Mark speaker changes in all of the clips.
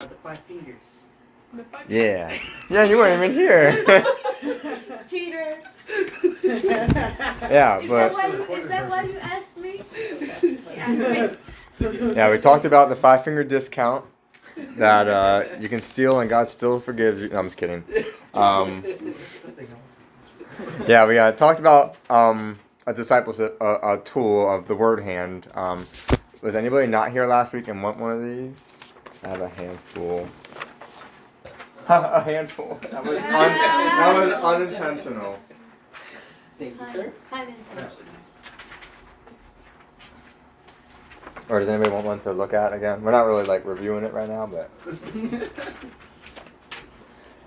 Speaker 1: The five fingers.
Speaker 2: Yeah. Yeah, you weren't even here.
Speaker 3: Cheater.
Speaker 2: yeah,
Speaker 3: Is that
Speaker 2: but
Speaker 3: why you, is that why you asked me? You asked me.
Speaker 2: yeah, we talked about the five finger discount that uh, you can steal and God still forgives you. No, I'm just kidding. Um, yeah, we uh, talked about um, a discipleship, a, a tool of the word hand. Um, was anybody not here last week and want one of these? I have a handful. a handful. That was, un- that was unintentional.
Speaker 1: Thank you, sir.
Speaker 3: Unintentional.
Speaker 2: Or does anybody want one to look at again? We're not really like reviewing it right now, but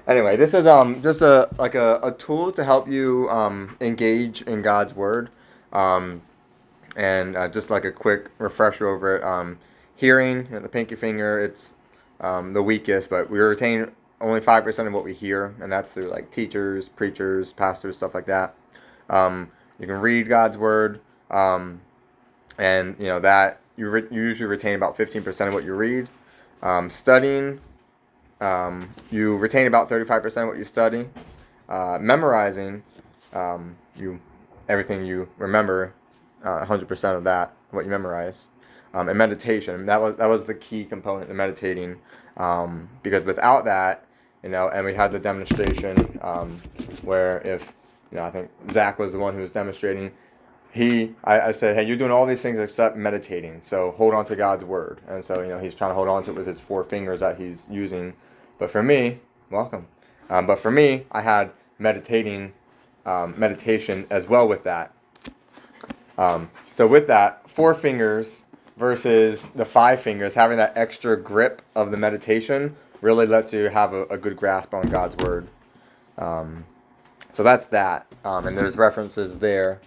Speaker 2: anyway, this is um just a like a, a tool to help you um engage in God's word, um, and uh, just like a quick refresher over it. Um, hearing you know, the pinky finger, it's um, the weakest, but we retain only five percent of what we hear, and that's through like teachers, preachers, pastors, stuff like that. Um, you can read God's word, um, and you know that you, re- you usually retain about 15% of what you read. Um, studying, um, you retain about 35% of what you study. Uh, memorizing, um, you everything you remember, uh, 100% of that, what you memorize. Um, and meditation, that was that was the key component, the meditating, um, because without that, you know, and we had the demonstration um, where if, you know, I think Zach was the one who was demonstrating he I, I said hey you're doing all these things except meditating so hold on to god's word. And so you know he's trying to hold on to it with his four fingers that he's using. But for me welcome. Um, but for me i had meditating um, meditation as well with that. Um, so with that four fingers versus the five fingers having that extra grip of the meditation really lets you have a, a good grasp on god's word um, so that's that um, and there's references there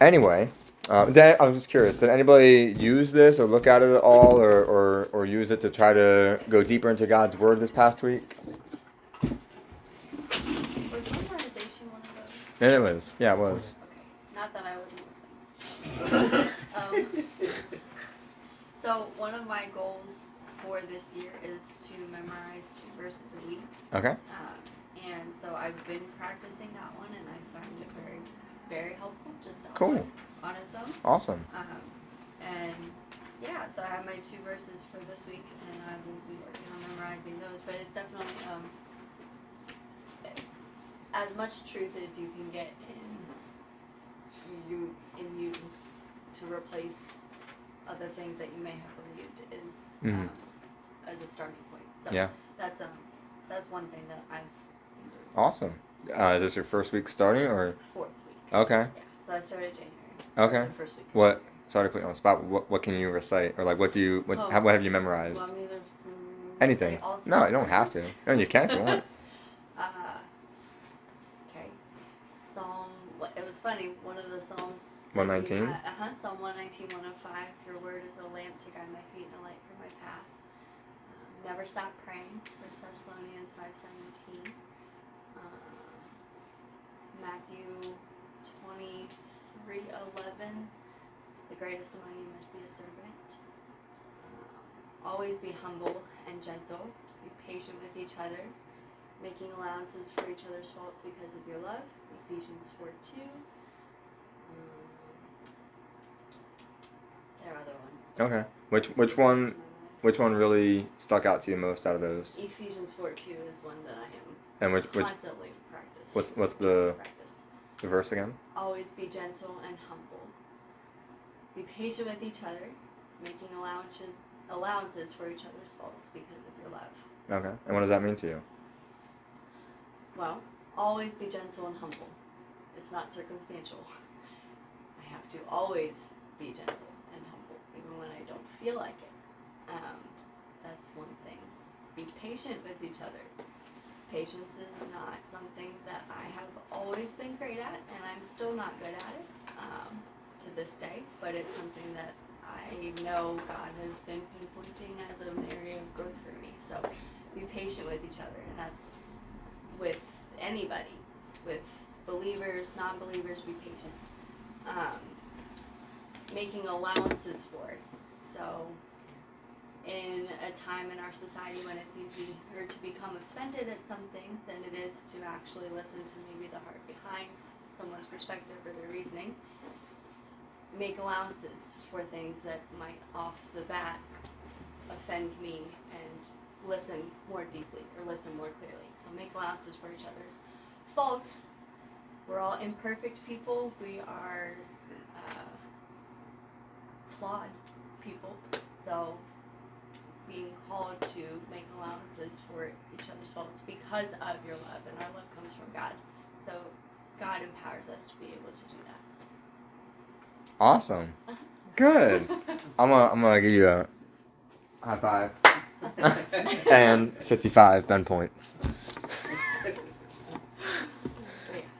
Speaker 2: Anyway, uh, Dan, I'm just curious. Did anybody use this or look at it at all, or, or, or use it to try to go deeper into God's Word this past week?
Speaker 3: Was memorization one of those?
Speaker 2: It was. Yeah, it was.
Speaker 3: Okay. Not that I wasn't listening. so one of my goals for this year is to memorize two verses a week.
Speaker 2: Okay.
Speaker 3: Um, and so I've been practicing that one, and I find it very, very helpful. Just on,
Speaker 2: Cool.
Speaker 3: on its own.
Speaker 2: Awesome.
Speaker 3: Um, and yeah, so I have my two verses for this week, and I will be working on memorizing those. But it's definitely um, as much truth as you can get in you in you to replace other things that you may have believed is
Speaker 2: Mhm.
Speaker 3: um, as a starting point. So
Speaker 2: Yeah.
Speaker 3: that's um that's one thing that I've
Speaker 2: Awesome. Uh, is this your first week starting, or
Speaker 3: fourth week.
Speaker 2: okay?
Speaker 3: Yeah. So I started January.
Speaker 2: Okay.
Speaker 3: The first week. of
Speaker 2: What?
Speaker 3: January.
Speaker 2: Sorry to put you on the spot. What, what can you recite, or like what do you what
Speaker 3: Oh.
Speaker 2: how, what have you memorized?
Speaker 3: Want me to, mm,
Speaker 2: Anything?
Speaker 3: all
Speaker 2: No, you don't have to.
Speaker 3: verses?
Speaker 2: No, you can if you want.
Speaker 3: uh, okay. Psalm. It was funny. One of the psalms.
Speaker 2: One nineteen.
Speaker 3: Uh huh. Psalm 119, 105. Your word is a lamp to guide my feet and a light for my path. Um, never stop praying. First Thessalonians 5:17. Um, Matthew 23:11. The greatest among you must be a servant. Um, always be humble and gentle. Be patient with each other, making allowances for each other's faults because of your love. Ephesians 4 2. Um, there are other ones.
Speaker 2: Okay. Which which one which one really stuck out to you most out of those?
Speaker 3: Ephesians 4 2 is one that I am
Speaker 2: And which which
Speaker 3: constantly practicing.
Speaker 2: what's what's the
Speaker 3: practice.
Speaker 2: the verse again?
Speaker 3: Always be gentle and humble. Be patient with each other, making allowances allowances for each other's faults because of your love.
Speaker 2: Okay. And what does that mean to you?
Speaker 3: Well, always be gentle and humble. It's not circumstantial. I have to always be gentle and humble, even when I don't feel like it. Um, that's one thing. Be patient with each other. Patience is not something that I have always been great at, and I'm still not good at it um, to this day, but it's something that I know God has been pinpointing as an area of growth for me. So be patient with each other, and that's with anybody, with believers, non believers, be patient. Um, making allowances for. So in a time in our society when it's easier to become offended at something than it is to actually listen to maybe the heart behind someone's perspective or their reasoning. Make allowances for things that might off the bat offend me and listen more deeply or listen more clearly. So make allowances for each other's faults. We're all imperfect people. We are uh, flawed people. So being called to make allowances for each other's faults because of your love, and our love comes from God. So God empowers us to be able to do that.
Speaker 2: Awesome. Good. I'm gonna I'm gonna give you a high five and 55 Ben points.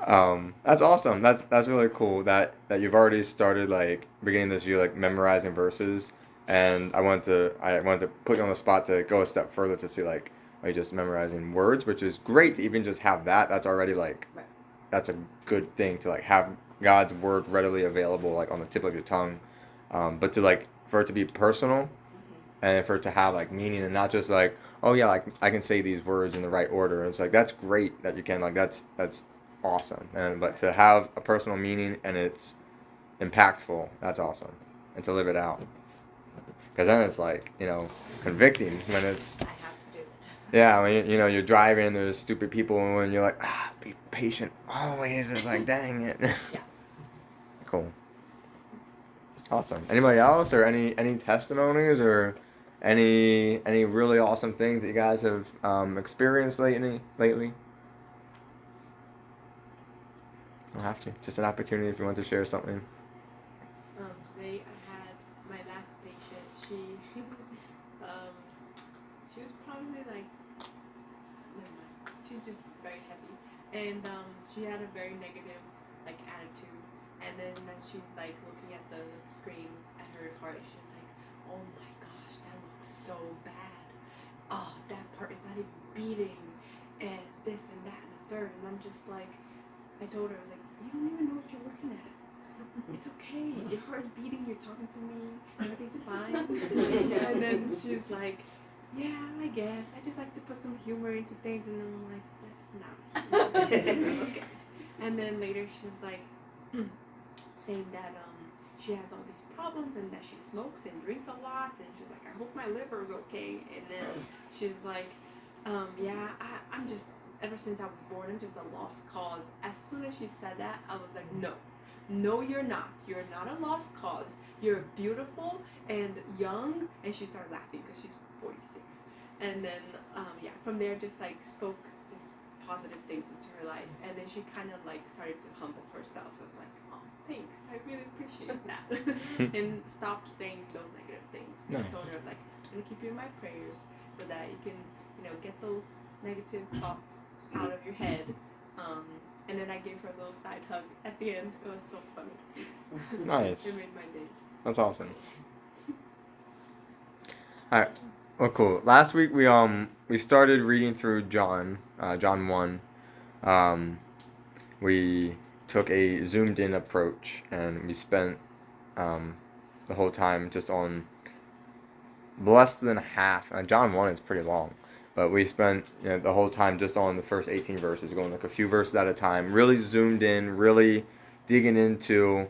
Speaker 2: Um, that's awesome. That's that's really cool. That that you've already started like beginning this year like memorizing verses, and I wanted to I wanted to put you on the spot to go a step further to see like are you just memorizing words, which is great to even just have that. That's already like
Speaker 3: Right.
Speaker 2: that's a good thing to like have God's word readily available like on the tip of your tongue, um, but to like for it to be personal and for it to have like meaning and not just like oh yeah like I can say these words in the right order. And it's like that's great that you can like that's that's awesome. And but to have a personal meaning and it's impactful, that's awesome. And to live it out. Because then it's like, you know, convicting when it's
Speaker 3: I have to do it.
Speaker 2: yeah, when you, you know you're driving, and there's stupid people, and you're like, ah, be patient always. It's like, dang it.
Speaker 3: Yeah.
Speaker 2: Cool. Awesome. Anybody else, or any any testimonies, or any any really awesome things that you guys have um, experienced lately? Lately. Don't have to. Just an opportunity if you want to share something.
Speaker 4: Um, today I had my last patient. She, um, she was probably like. She's just very heavy, and um, she had a very negative like attitude. And then as she's like looking at the screen at her heart, she was like, "Oh my gosh, that looks so bad. Oh, that part is not even beating, and this and that and the third. And I'm just like, I told her I was like, you don't even know what you're looking at. It's okay. Your heart's beating. You're talking to me. Everything's fine. and then she's like, Yeah, I guess. I just like to put some humor into things. And then I'm like, That's not humor. okay. And then later she's like, saying that um she has all these problems and that she smokes and drinks a lot. And she's like, I hope my liver's okay. And then she's like, um, Yeah, I, I'm just ever since I was born, I'm just a lost cause. As soon as she said that, I was like, no, no, you're not. You're not a lost cause. You're beautiful and young. And she started laughing because she's 46. And then, um, yeah, from there, just like spoke just positive things into her life. And then she kind of like started to humble herself and like, oh, thanks. I really appreciate that. and stopped saying those negative things. I told her, I was like, I'm going to keep you in my prayers so that you can, you know, get those negative thoughts out of your head. Um, and then I gave her a little side hug at the end. It was so funny.
Speaker 2: Nice.
Speaker 4: it made my day.
Speaker 2: That's awesome. All right. Well, cool. Last week we um we started reading through John, uh, John one. Um, we took a zoomed in approach and we spent um, the whole time just on less than half. Uh, John one is pretty long, but we spent you know, the whole time just on the first eighteen verses, going like a few verses at a time, really zoomed in, really digging into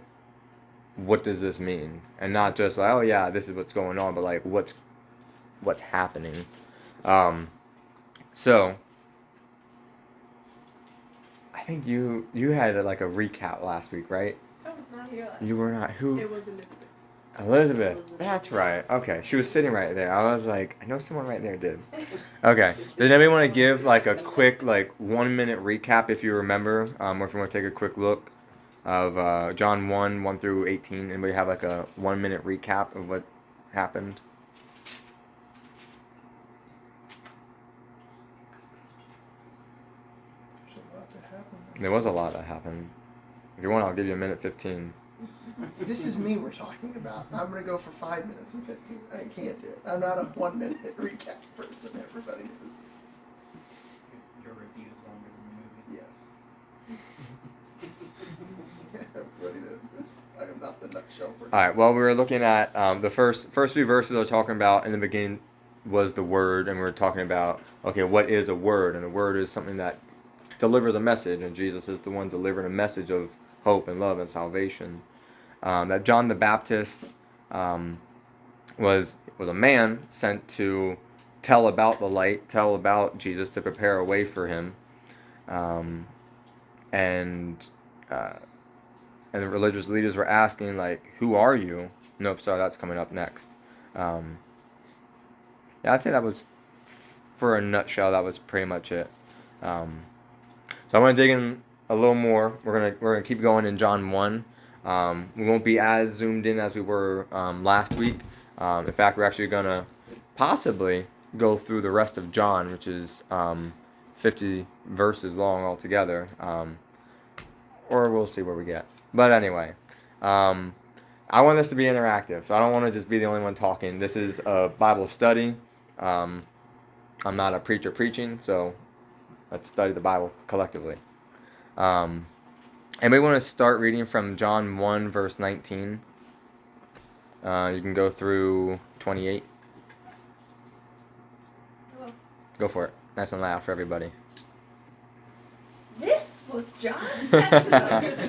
Speaker 2: what does this mean? And not just like oh yeah this is what's going on but like what's what's happening? Um so i think you you had like a recap last week right?
Speaker 3: I was not here last
Speaker 2: you were not. who
Speaker 4: It was Elizabeth.
Speaker 2: elizabeth
Speaker 1: Elizabeth.
Speaker 2: that's right. Okay she was sitting right there. I was like i know someone right there did. Okay does anybody want to give like a quick like one minute recap if you remember um, or if you want to take a quick look of uh, john 1 1 through 18 anybody have like a one minute recap of what happened?
Speaker 5: There's a lot that happened.
Speaker 2: there was a lot that happened. If you want i'll give you a minute 15
Speaker 5: This is me we're talking about. I'm gonna go for five minutes and fifteen. I can't do it. I'm not a one minute recap person. Everybody knows.
Speaker 1: Your review is longer than the movie.
Speaker 5: Yes. Everybody knows this. I am not the nutshell person.
Speaker 2: All right. Well, we were looking at um, the first first few verses. Are talking about in the beginning was the word, and we were talking about okay, what is a word? And a word is something that delivers a message, and Jesus is the one delivering a message of hope and love and salvation. Um, that John the Baptist um, was was a man sent to tell about the light, tell about Jesus, to prepare a way for him, um, and. Uh, and the religious leaders were asking like who are you nope sorry that's coming up next um, yeah i'd say that was for a nutshell that was pretty much it um, so i want to dig in a little more we're gonna we're gonna keep going in john 1 um, we won't be as zoomed in as we were um, last week um, in fact we're actually gonna possibly go through the rest of john which is um, 50 verses long altogether um, or we'll see where we get but anyway, um, I want this to be interactive, so I don't want to just be the only one talking. This is a Bible study. I'm not a preacher preaching, so let's study the Bible collectively. Um, and we want to start reading from John 1, verse 19. Uh, you can go through 28.
Speaker 6: Hello.
Speaker 2: Go for it. Nice and loud for everybody.
Speaker 6: This was John's testimony.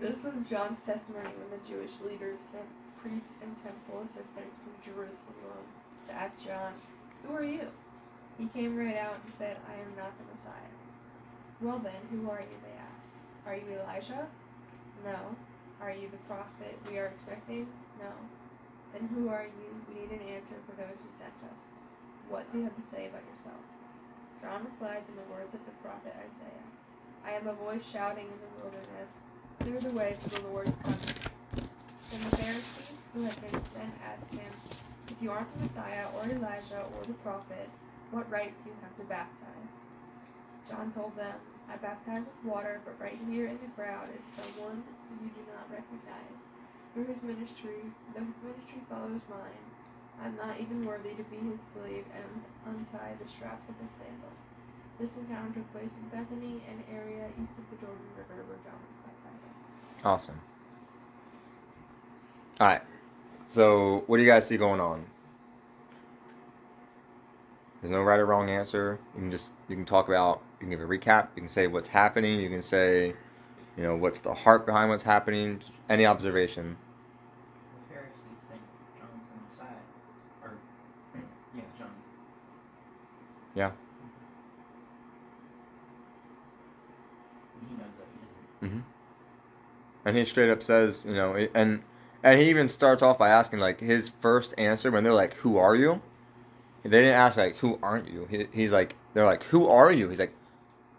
Speaker 6: this was John's testimony when the Jewish leaders sent priests and temple assistants from Jerusalem to ask John, Who are you? He came right out and said, I am not the Messiah. Well then, who are you? They asked. Are you Elijah? No. Are you the prophet we are expecting? No. Then who are you? We need an answer for those who sent us. What do you have to say about yourself? John replied in the words of the prophet Isaiah I am a voice shouting in the wilderness, clear the way for the Lord's coming. Then the Pharisees who had been sent asked him, If you aren't the Messiah or Elijah or the prophet, what right do you have to baptize? John told them, I baptize with water, but right here in the crowd is someone you do not recognize. Through his ministry, though his ministry follows mine, I'm not even worthy to be his slave and untie the straps of his sandal. This encounter took place in Bethany, an area east of the Jordan River where John was baptizing.
Speaker 2: Awesome. All right. So, what do you guys see going on? There's no right or wrong answer. You can just you can talk about you can give a recap. You can say what's happening. You can say, you know, what's the heart behind what's happening. Any observation.
Speaker 1: The Pharisees think John's the Messiah. Or, yeah, John.
Speaker 2: Yeah.
Speaker 1: He knows that he isn't.
Speaker 2: Mm-hmm. And he straight up says, you know, and and he even starts off by asking like his first answer when they're like, "Who are you?" They didn't ask like, "Who aren't you?" He, he's like, they're like, "Who are you?" He's like,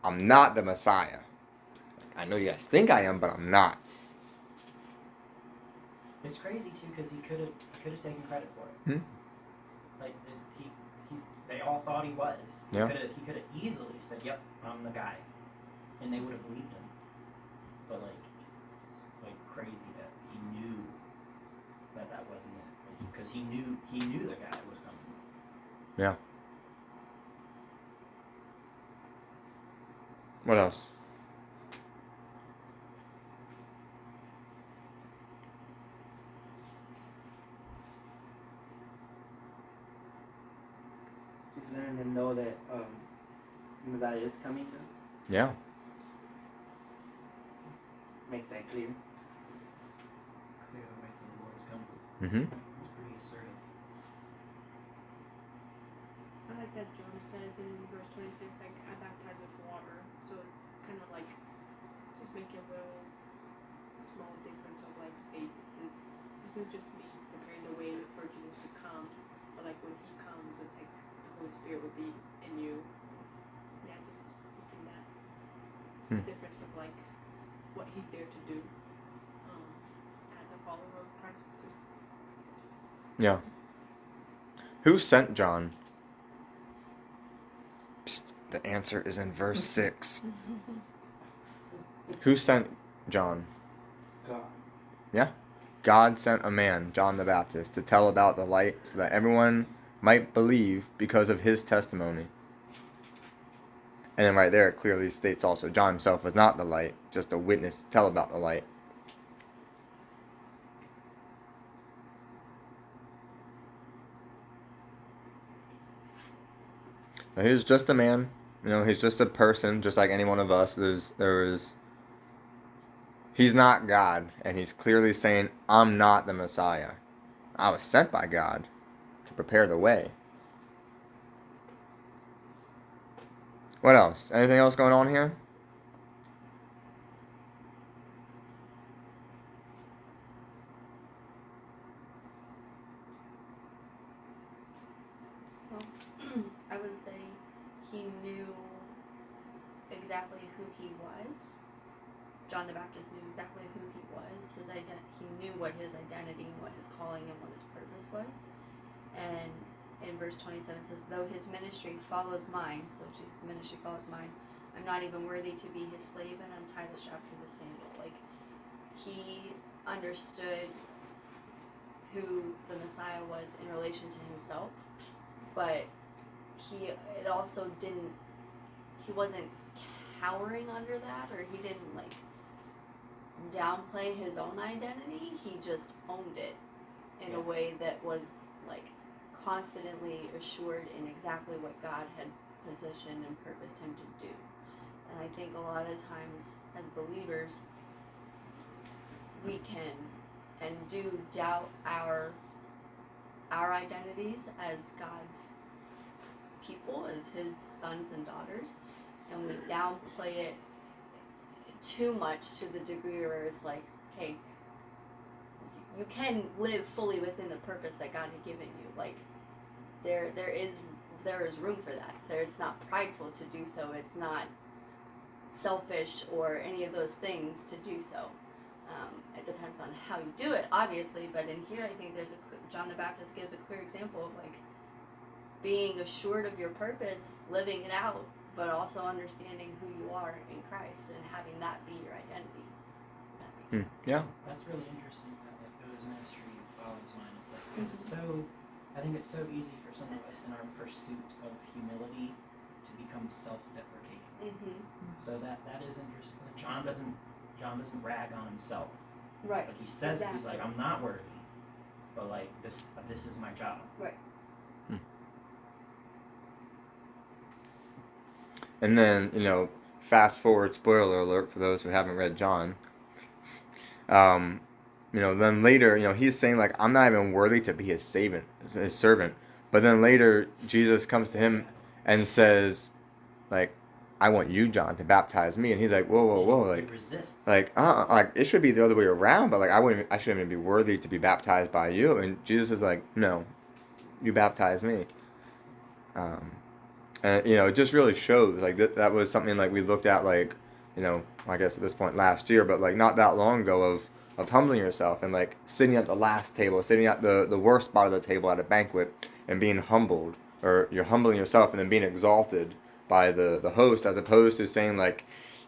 Speaker 2: "I'm not the Messiah. I know you guys think I am, but I'm not."
Speaker 1: It's crazy too because he could have could have taken credit for it.
Speaker 2: Hmm.
Speaker 1: Like he, he, they all thought he was. He
Speaker 2: Yeah.
Speaker 1: could have he could have easily said, "Yep, I'm the guy," and they would have believed him. But like, it's like crazy that he knew that that wasn't it because he knew he knew the guy was coming.
Speaker 2: What else?
Speaker 7: Just letting them know that um, Messiah is coming. Though.
Speaker 2: Yeah.
Speaker 7: Makes that clear.
Speaker 1: Clear the way for the Lord's coming.
Speaker 2: Mm-hmm.
Speaker 1: He's pretty assertive.
Speaker 4: I like that John says in verse 26, like, I baptize with water. Kind of like, just make a little small difference of, like, hey, this is, this is just me preparing the way for Jesus to come. But, like, when he comes, it's like the Holy Spirit will be in you. It's, yeah, just making that
Speaker 2: Hmm.
Speaker 4: difference of, like, what he's there to do um, as a follower of Christ, too.
Speaker 2: Yeah. Who sent John? Psst, the answer is in verse mm-hmm. six. Who sent John?
Speaker 7: God. Yeah.
Speaker 2: God sent a man, John the Baptist, to tell about the light so that everyone might believe because of his testimony. And then right there, it clearly states also John himself was not the light, just a witness to tell about the light. Now he was just a man, you know. He's just a person, just like any one of us. There's there is. He's not God, and he's clearly saying, "I'm not the Messiah. I was sent by God to prepare the way." What else? Anything else going on here?
Speaker 3: I would say he knew exactly who he was. John the Baptist knew exactly who he was. His ident- he knew what his identity and what his calling and what his purpose was. And in verse 27 says, Though his ministry follows mine, so Jesus' ministry follows mine, I'm not even worthy to be his slave and untie the straps of his sandal. Like, he understood who the Messiah was in relation to himself, but he it also didn't he wasn't cowering under that or he didn't like downplay his own identity he just owned it in a way that was like confidently assured in exactly what god had positioned and purposed him to do. And i think a lot of times as believers we can and do doubt our our identities as god's people as his sons and daughters and we downplay it too much to the degree where it's like hey you can live fully within the purpose that god had given you. Like there there is there is room for that. There it's not prideful to do so. It's not selfish or any of those things to do so. Um, it depends on how you do it obviously but in here i think there's a john the baptist gives a clear example of like being assured of your purpose, living it out, but also understanding who you are in Christ and having that be your identity. If That makes sense.
Speaker 2: yeah.
Speaker 1: That's really interesting. That like those ministry follows mine. It's like because it's so. I think it's so easy for some of us in our pursuit of humility to become self-deprecating.
Speaker 3: Mm-hmm.
Speaker 1: So that that is interesting. Like John doesn't John doesn't rag on himself.
Speaker 3: Right.
Speaker 1: Like he says it, he's like I'm not worthy, but like this this is my job.
Speaker 2: And then, you know, fast forward, spoiler alert for those who haven't read John. Um, you know, then later, you know, he's saying like, I'm not even worthy to be his servant, his servant. But then later, Jesus comes to him and says, like, I want you, John, to baptize me. And he's like, whoa, whoa, whoa, like, like, uh, like it should be the other way around. But like, I wouldn't, I shouldn't even be worthy to be baptized by you. And Jesus is like, no, you baptize me. Um, and you know, it just really shows like that. That was something like we looked at like, you know, I guess at this point last year, but like not that long ago of of humbling yourself and like sitting at the last table, sitting at the the worst spot of the table at a banquet, and being humbled, or you're humbling yourself and then being exalted by the the host, as opposed to saying like,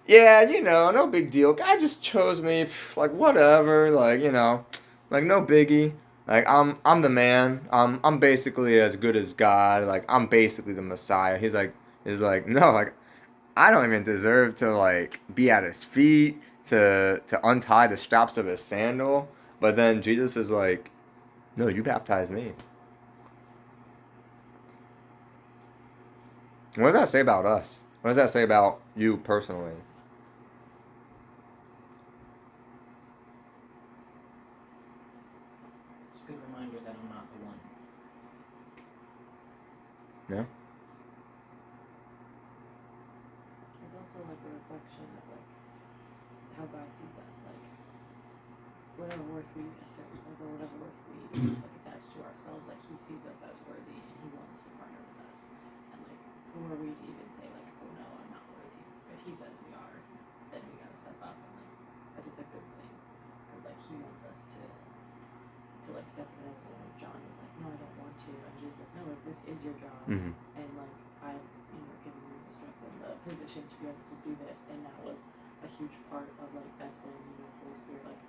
Speaker 2: yeah, you know, no big deal. God just chose me, like whatever, like you know, like no biggie. Like I'm I'm the man. I'm I'm basically as good as God. Like I'm basically the Messiah. He's like he's like no like I don't even deserve to like be at his feet to to untie the straps of his sandal. But then Jesus is like, no, you baptize me. What does that say about us? What does that say about you personally?
Speaker 1: it's a good reminder that I'm not the one.
Speaker 8: It's also like a reflection of like how God sees us, like whatever worth we assert, like or whatever worth we like attach to ourselves, like He sees us as worthy and He wants to partner with us. And like, who are we to even say like, oh no, I'm not worthy? If He says we are, then we gotta step up and like, but it's a good thing because like He wants us to to like step in it. You know, John was like, no, I don't want to, and Jesus like, no, like this is your job
Speaker 2: Mm-hmm.
Speaker 8: and like I, you know, given you the strength and the position to be able to do this, and that was a huge part of like that's when you know Holy Spirit like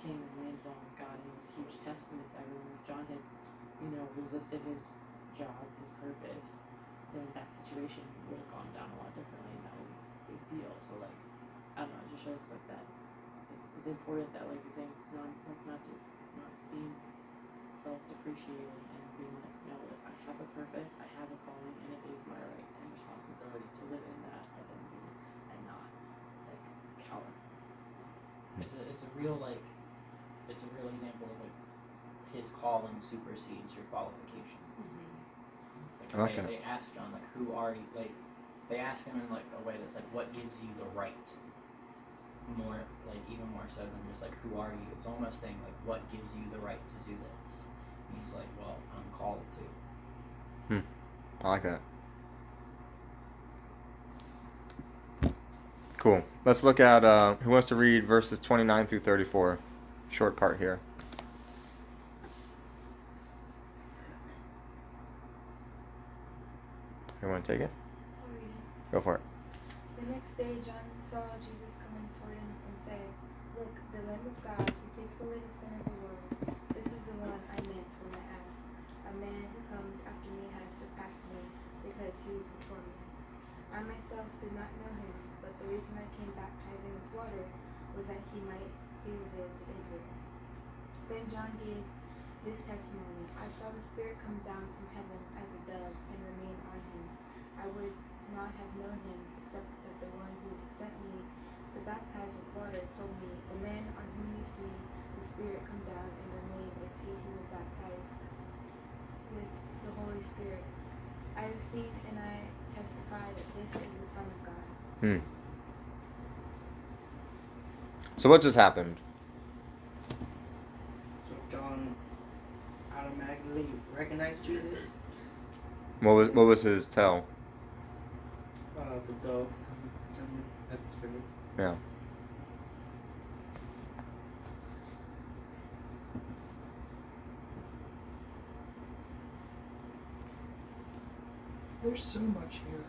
Speaker 8: came and landed on God, and it was a huge testament to everyone. If John had, you know, resisted his job, his purpose, then that situation would have gone down a lot differently and that would be a big deal. So like I don't know, it just shows like that it's it's important that like you're saying not like not to not being self depreciating and being like, no, I have a purpose, I have a calling and it is my right and responsibility to live in that identity and not like cower.
Speaker 1: It's a it's a real like it's a real example of like his calling supersedes your qualifications. Mm-hmm. Like, 'cause
Speaker 2: Okay.
Speaker 1: they, they ask John like who are you like they ask him in like a way that's like what gives you the right more like even more so than just like who are you it's almost saying like what gives you the right to do this and he's like well i'm called to Hmm.
Speaker 2: I like that. Cool. Let's look at uh, who wants to read verses 29 through 34. Short part here. You want to take it?
Speaker 9: I'll read it.
Speaker 2: Go for it.
Speaker 9: The next day, John saw Jesus coming toward him and said, Look, the Lamb of God who takes away the sin of the world. This is the one I meant when I asked, A man who comes after me has surpassed me because he was before me. I myself did not know him, but the reason I came baptizing with water was that he might be revealed to Israel. Then John gave this testimony I saw the Spirit come down from heaven as a dove and remain on him. I would not have known him except that the one who sent me to baptize with water told me, The man on whom you see the Spirit come down and remain is he who will baptize with the Holy Spirit. I have seen and I testify that this is the Son of God.
Speaker 2: Hmm. So what just happened?
Speaker 7: So John automatically recognized Jesus.
Speaker 2: What was what was his tell?
Speaker 7: Uh, the dove coming to him. That's the spirit.
Speaker 2: Yeah.
Speaker 5: There's so much here.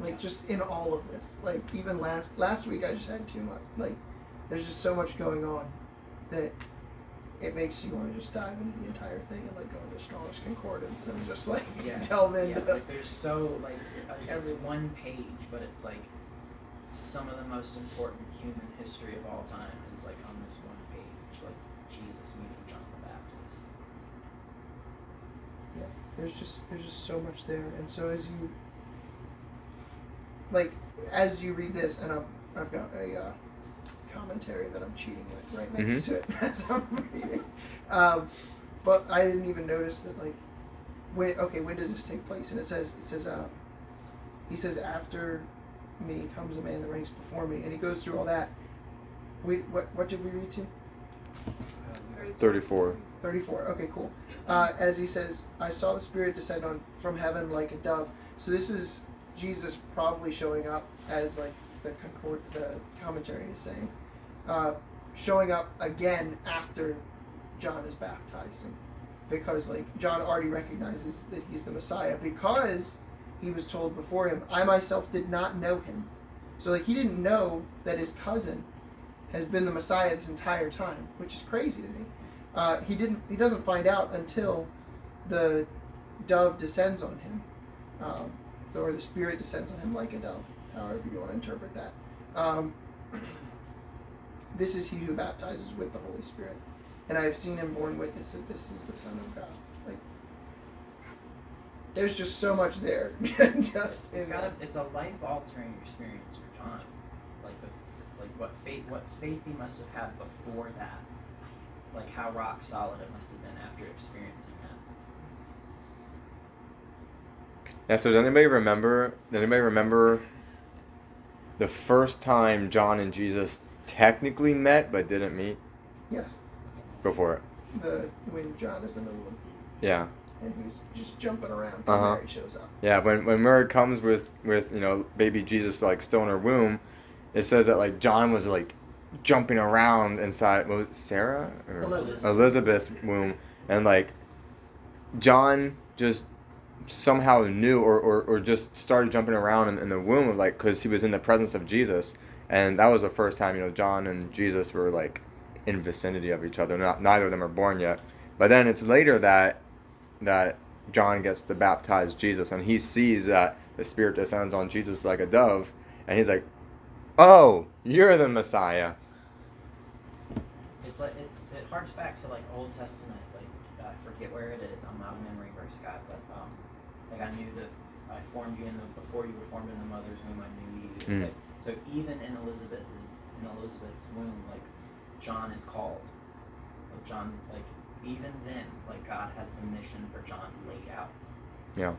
Speaker 5: Like just in all of this. Like even last last week I just had too much. Like there's just so much going on that it makes you want to just dive into the entire thing and like go into Strong's Concordance and just like
Speaker 1: yeah
Speaker 5: delve into
Speaker 1: yeah, like there's so like uh, it's
Speaker 5: Everything.
Speaker 1: one page but it's like some of the most important human history of all time is like on this one page like jesus meeting john the baptist.
Speaker 5: Yeah, there's just there's just so much there, and so as you like as you read this, and I've I've got a uh, commentary that I'm cheating with right next to it as I'm reading, um, but I didn't even notice that like when okay when does this take place? And it says it says uh, he says after me comes a man that ranks before me, and he goes through all that. We what what did we read to?
Speaker 2: 34.
Speaker 5: 34. Okay, cool. Uh, as he says, I saw the Spirit descend on from heaven like a dove. So this is Jesus probably showing up as like the concord, the commentary is saying, uh, showing up again after John is baptized him, because like John already recognizes that he's the Messiah because he was told before him, I myself did not know him. So like he didn't know that his cousin has been the Messiah this entire time, which is crazy to me. Uh, he didn't. He doesn't find out until the dove descends on him, um, or the spirit descends on him like a dove. However you want to interpret that. Um, this is he who baptizes with the Holy Spirit, and I have seen him borne witness that this is the Son of God. Like, there's just so much there. just
Speaker 1: it's
Speaker 5: in
Speaker 1: got
Speaker 5: that.
Speaker 1: it's a life altering experience for john it's like the it's like what faith what faith he must have had before that like how rock solid it must have been after experiencing that
Speaker 2: Yeah, so does anybody remember does anybody remember the first time John and Jesus technically met but didn't meet?
Speaker 5: Yes,
Speaker 2: Go for it.
Speaker 5: the when John is in the womb
Speaker 2: Yeah.
Speaker 5: And he's just jumping around. and
Speaker 2: Uh-huh.
Speaker 5: Mary shows up.
Speaker 2: Yeah, when when Mary comes with with you know baby Jesus like still in her womb, it says that like John was like jumping around inside what was it, Sarah or
Speaker 5: Elizabeth.
Speaker 2: Elizabeth's womb, and like John just somehow knew or, or, or just started jumping around in, in the womb of like because he was in the presence of Jesus, and that was the first time you know John and Jesus were like in vicinity of each other. Not neither of them are born yet, but then it's later that that John gets to baptize Jesus, and he sees that the Spirit descends on Jesus like a dove, and he's like, "Oh, you're the Messiah."
Speaker 1: It's like it's it harks back to like Old Testament. Like I forget where it is. I'm not a memory verse guy, but um, like I knew that I formed you in the before you were formed in the mother's womb. I knew you. It's
Speaker 2: Mm.
Speaker 1: like, so even in Elizabeth's in Elizabeth's womb, like John is called. Like John's like even then, like God has the mission for John laid out.
Speaker 2: Yeah.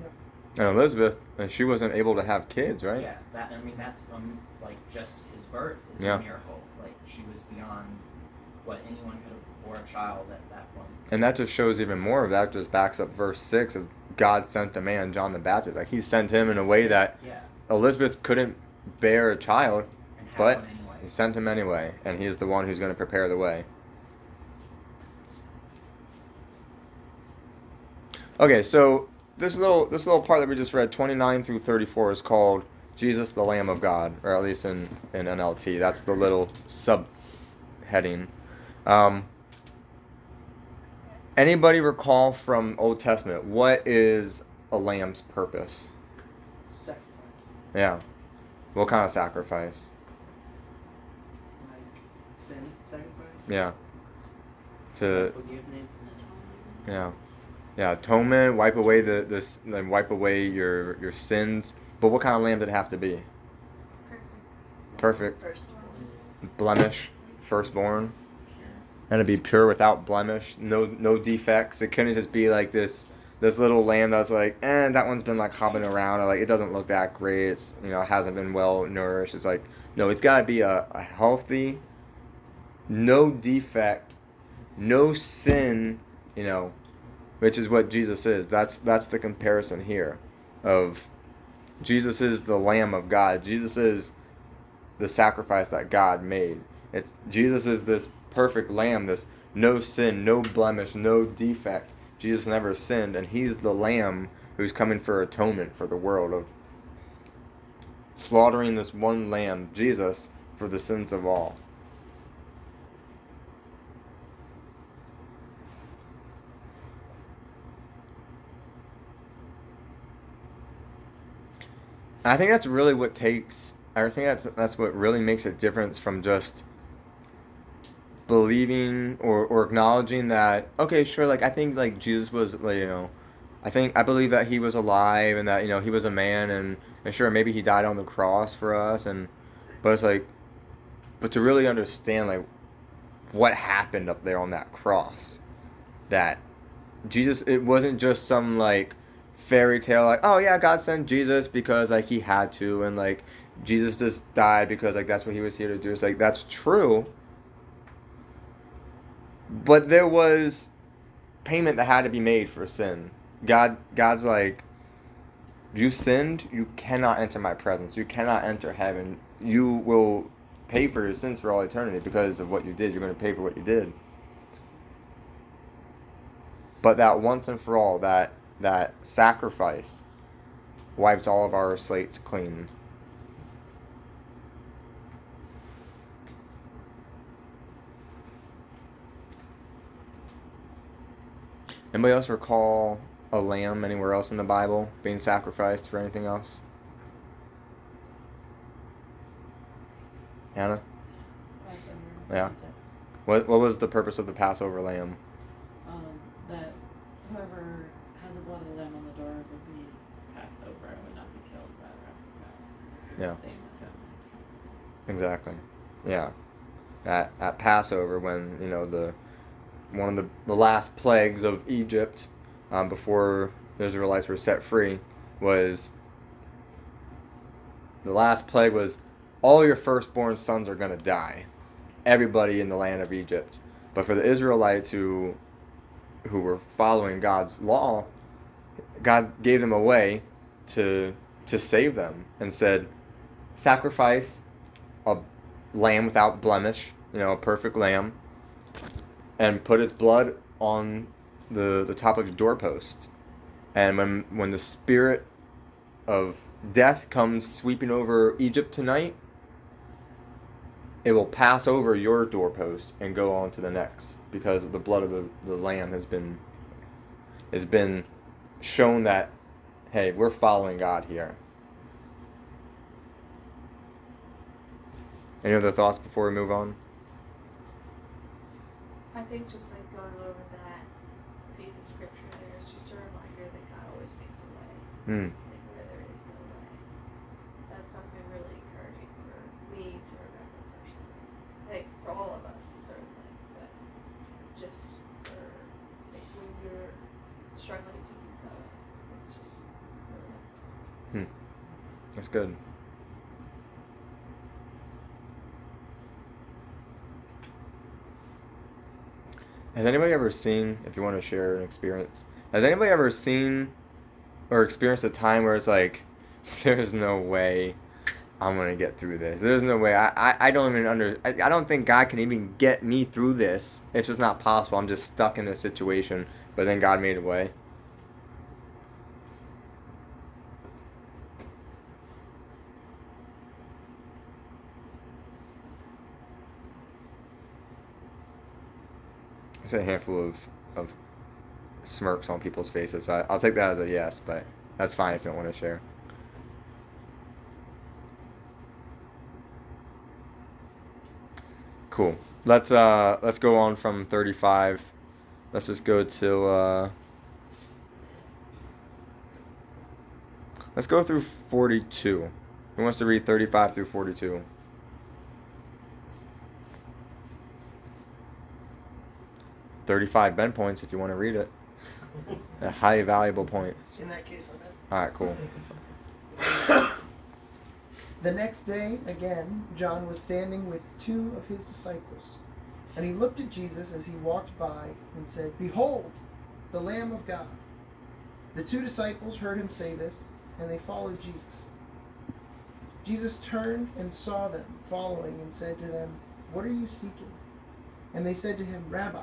Speaker 5: Yeah.
Speaker 2: And Elizabeth, she wasn't able to have kids, right?
Speaker 1: Yeah, that I mean that's um like just his birth is
Speaker 2: Yeah.
Speaker 1: a miracle. Like she was beyond what anyone could have bore a child at that point.
Speaker 2: And that just shows even more of that. Just backs up verse six of God sent a man, John the Baptist. Like he sent him in a way that
Speaker 1: yeah,
Speaker 2: Elizabeth couldn't bear a child. But
Speaker 1: anyway.
Speaker 2: He sent him anyway, and he's the one who's going to prepare the way. Okay, so this little this little part that we just read, 29 through 34, is called Jesus the Lamb of God, or at least in, in NLT. That's the little subheading. Um, anybody recall from Old Testament what is a lamb's purpose?
Speaker 7: Sacrifice.
Speaker 2: Yeah. What kind of sacrifice?
Speaker 7: Like sin sacrifice.
Speaker 2: Yeah. To
Speaker 7: Forgiveness.
Speaker 2: Yeah, yeah. Atonement, wipe away the this, like wipe away your your sins. But what kind of lamb did it have to be? Perfect,
Speaker 3: First one.
Speaker 2: blemish, firstborn, and to be pure without blemish, no no defects. It couldn't just be like this this little lamb that's like, eh, that one's been like hopping around, or like it doesn't look that great. It's you know hasn't been well nourished. It's like no, it's got to be a, a healthy, no defect, no sin. You know, which is what Jesus is. That's that's the comparison here, of Jesus is the Lamb of God. Jesus is the sacrifice that God made. It's Jesus is this perfect lamb, this no sin, no blemish, no defect. Jesus never sinned, and he's the lamb who's coming for atonement for the world of slaughtering this one lamb, Jesus, for the sins of all. I think that's really what takes. I think that's that's what really makes a difference from just believing or, or acknowledging that okay sure like i think like jesus was like you know i think i believe that he was alive and that you know he was a man and, and sure maybe he died on the cross for us and but it's like but to really understand like what happened up there on that cross that jesus it wasn't just some like fairy tale like oh yeah god sent jesus because like he had to and like jesus just died because like that's what he was here to do it's like that's true but there was payment that had to be made for sin. God God's like you sinned, you cannot enter my presence. You cannot enter heaven. You will pay for your sins for all eternity because of what you did. You're going to pay for what you did. But that once and for all, that that sacrifice wipes all of our slates clean. Anybody else recall a lamb anywhere else in the Bible being sacrificed for anything else? Hannah?
Speaker 8: Passover.
Speaker 2: Yeah. What what was the purpose of the Passover lamb?
Speaker 8: Um, that whoever had the blood of the lamb on the door would be passed over and would not be killed by the wrath
Speaker 2: Yeah.
Speaker 8: Same atonement.
Speaker 2: Exactly. Yeah. At at Passover when, you know, the one of the, the last plagues of Egypt, um, before the Israelites were set free, was the last plague was all your firstborn sons are gonna die. Everybody in the land of Egypt. But for the Israelites who who were following God's law, God gave them a way to to save them and said, sacrifice a lamb without blemish, you know, a perfect lamb, and put its blood on the the top of the doorpost. And when when the spirit of death comes sweeping over Egypt tonight, it will pass over your doorpost and go on to the next because the blood of the, the lamb has been has been shown that, hey, we're following God here. Any other thoughts before we move on?
Speaker 6: I think just like going over that piece of scripture there is just a reminder that God always makes a way,
Speaker 2: Hmm.
Speaker 6: like where there is no way. That's something really encouraging for me to remember personally. Like for all of us certainly, but just for like when you're struggling to keep going, it's just really helpful.
Speaker 2: That's good. Has anybody ever seen, if you want to share an experience, has anybody ever seen or experienced a time where it's like, there's no way I'm going to get through this? There's no way. I, I, I don't even under, I, I don't think God can even get me through this. It's just not possible. I'm just stuck in this situation. But then God made a way. A handful of, of smirks on people's faces. So I, I'll take that as a yes, but that's fine if you don't want to share. Cool. Let's uh let's go on from 35. Let's just go to uh Let's go through 42. Who wants to read 35 through 42? Thirty-five Ben points if you want to read it. A highly valuable point.
Speaker 5: In that case, I'm in.
Speaker 2: All right, cool.
Speaker 5: The next day, again, John was standing with two of his disciples. And he looked at Jesus as he walked by and said, Behold, the Lamb of God. The two disciples heard him say this, and they followed Jesus. Jesus turned and saw them following and said to them, What are you seeking? And they said to him, Rabbi,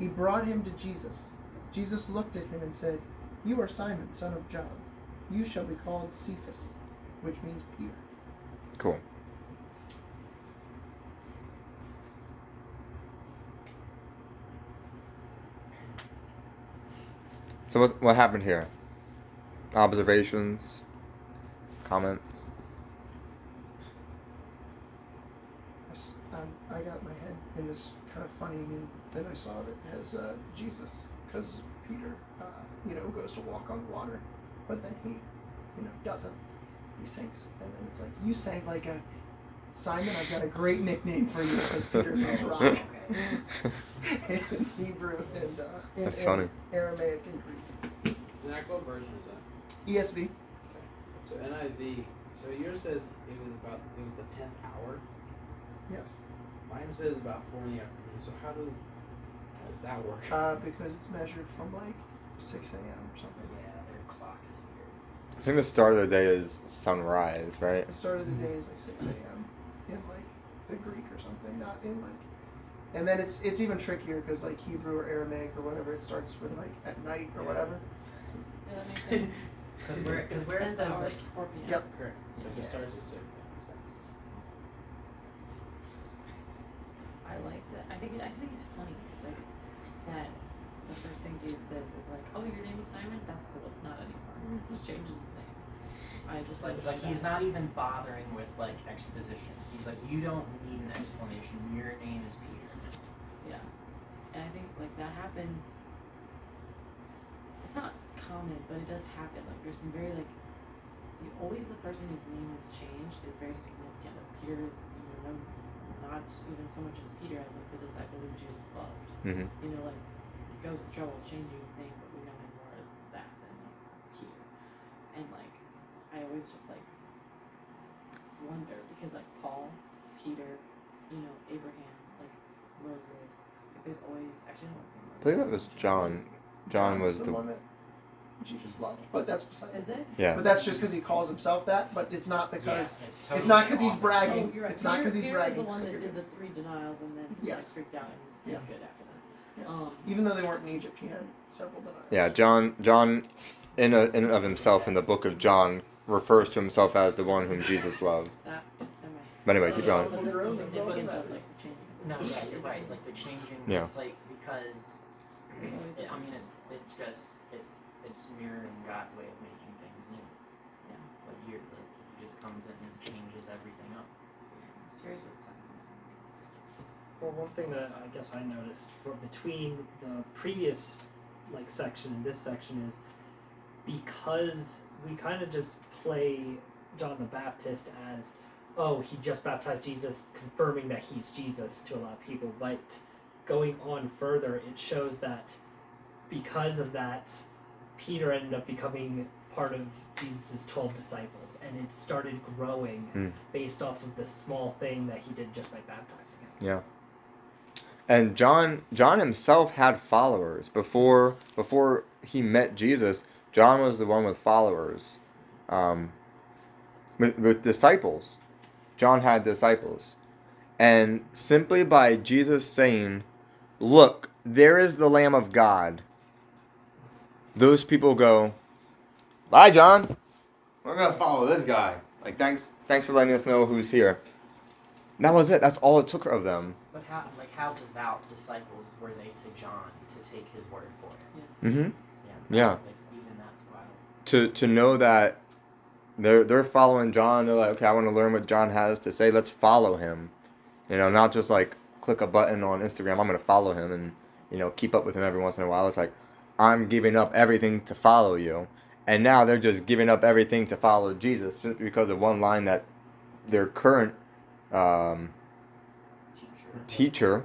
Speaker 5: He brought him to Jesus. Jesus looked at him and said, You are Simon, son of John. You shall be called Cephas, which means Peter.
Speaker 2: Cool. So what what happened here? Observations, comments.
Speaker 5: I um, I got my head in this kind of funny that I saw that has uh, Jesus, because Peter, uh, you know, goes to walk on water, but then he, you know, doesn't. He sinks, and then it's like you sank like a Simon. I've got a great nickname for you because Peter means rock in Hebrew and uh, in
Speaker 2: That's
Speaker 5: in
Speaker 2: funny.
Speaker 5: Aramaic and Greek.
Speaker 7: Zach, what version is that?
Speaker 5: ESV.
Speaker 7: So NIV. So yours says it was about it was the tenth hour.
Speaker 5: Yes.
Speaker 7: Mine says about four in the afternoon. So how does how does that work?
Speaker 5: Uh, because it's measured from like 6 a.m. or something.
Speaker 1: Yeah, their clock is weird.
Speaker 2: I think the start of the day is sunrise, right?
Speaker 5: The start of the day is like 6 a.m. in like the Greek or something, not in like. And then it's it's even trickier because like Hebrew or Aramaic or whatever, it starts with like at night or whatever.
Speaker 8: Yeah, that makes sense.
Speaker 1: Because where, cause where it
Speaker 8: 10
Speaker 1: says like,
Speaker 8: hours, 4 p.m.
Speaker 5: Yep.
Speaker 7: Correct. So it just
Speaker 1: Yeah.
Speaker 7: starts at six.
Speaker 8: I like that. I think I just think it's funny, like that. The first thing Jesus says is like, "Oh, your name is Simon. That's cool. It's not anymore. Mm-hmm. He just changes his name." I just
Speaker 1: like,
Speaker 8: like
Speaker 1: like he's not even bothering with like exposition. He's like, you don't need an explanation. Your name is Peter.
Speaker 8: Yeah, and I think like that happens. It's not common, but it does happen. Like there's some very like, you, always the person whose name is changed is very significant. Like Peter is, you know, not even so much as Peter as like the disciple who Jesus loved.
Speaker 2: Mm-hmm.
Speaker 8: You know, like goes the trouble of changing his name, but we know him more as that than Peter. And like, I always just like wonder because like Paul, Peter, you know, Abraham, like Moses, like they've always actually I don't think
Speaker 2: I believe that was John. John was
Speaker 5: the,
Speaker 2: the
Speaker 5: one that Jesus loved. But that's beside
Speaker 8: Is it?
Speaker 2: yeah.
Speaker 5: But that's just because he calls himself that. But it's not because
Speaker 1: Yeah, it's,
Speaker 5: it's not because he's bragging.
Speaker 8: Oh, you're right.
Speaker 5: It's not because he's
Speaker 8: Peter was
Speaker 5: bragging.
Speaker 8: the one that
Speaker 5: You're
Speaker 8: did the three denials and then he
Speaker 5: Yes.
Speaker 8: like freaked out and
Speaker 5: Yeah.
Speaker 8: yeah. good after that.
Speaker 5: Yeah.
Speaker 8: Um,
Speaker 5: Even though they weren't in Egypt, he had several denials.
Speaker 2: Yeah, John John in, a, in and of himself in the book of John refers to himself as the one whom Jesus loved.
Speaker 8: that.
Speaker 2: But anyway, keep going.
Speaker 8: But the, the significance of like the change.
Speaker 1: No, yeah, you're right. Like the changing.
Speaker 2: Yeah.
Speaker 1: It's like because it, I mean, it's it's just it's it's mirroring God's way of making things new.
Speaker 8: Yeah.
Speaker 1: Like you're like he just comes in and changes everything up.
Speaker 8: I was curious what second.
Speaker 10: Well, one thing that I guess I noticed for between the previous like section and this section is because we kind of just play John the Baptist as oh he just baptized Jesus confirming that he's Jesus to a lot of people but going on further it shows that because of that Peter ended up becoming part of Jesus' 12 disciples and it started growing
Speaker 2: Hmm.
Speaker 10: based off of the small thing that he did just by baptizing him.
Speaker 2: Yeah. And John John himself had followers before before he met Jesus. John was the one with followers, um, with, with disciples. John had disciples, and simply by Jesus saying, "Look, there is the Lamb of God." Those people go, "Bye, John. We're gonna follow this guy." Like, thanks, thanks for letting us know who's here. That was it. That's all it took of them.
Speaker 1: But how like how devout disciples were they to John to take his word for it?
Speaker 2: Mm-hmm.
Speaker 1: Yeah.
Speaker 2: Yeah.
Speaker 1: Like even that's wild.
Speaker 2: To to know that they're they're following John. They're like, okay, I want to learn what John has to say. Let's follow him. You know, not just like click a button on Instagram. I'm gonna follow him and you know keep up with him every once in a while. It's like I'm giving up everything to follow you, and now they're just giving up everything to follow Jesus just because of one line that their current um,
Speaker 1: Teacher.
Speaker 2: teacher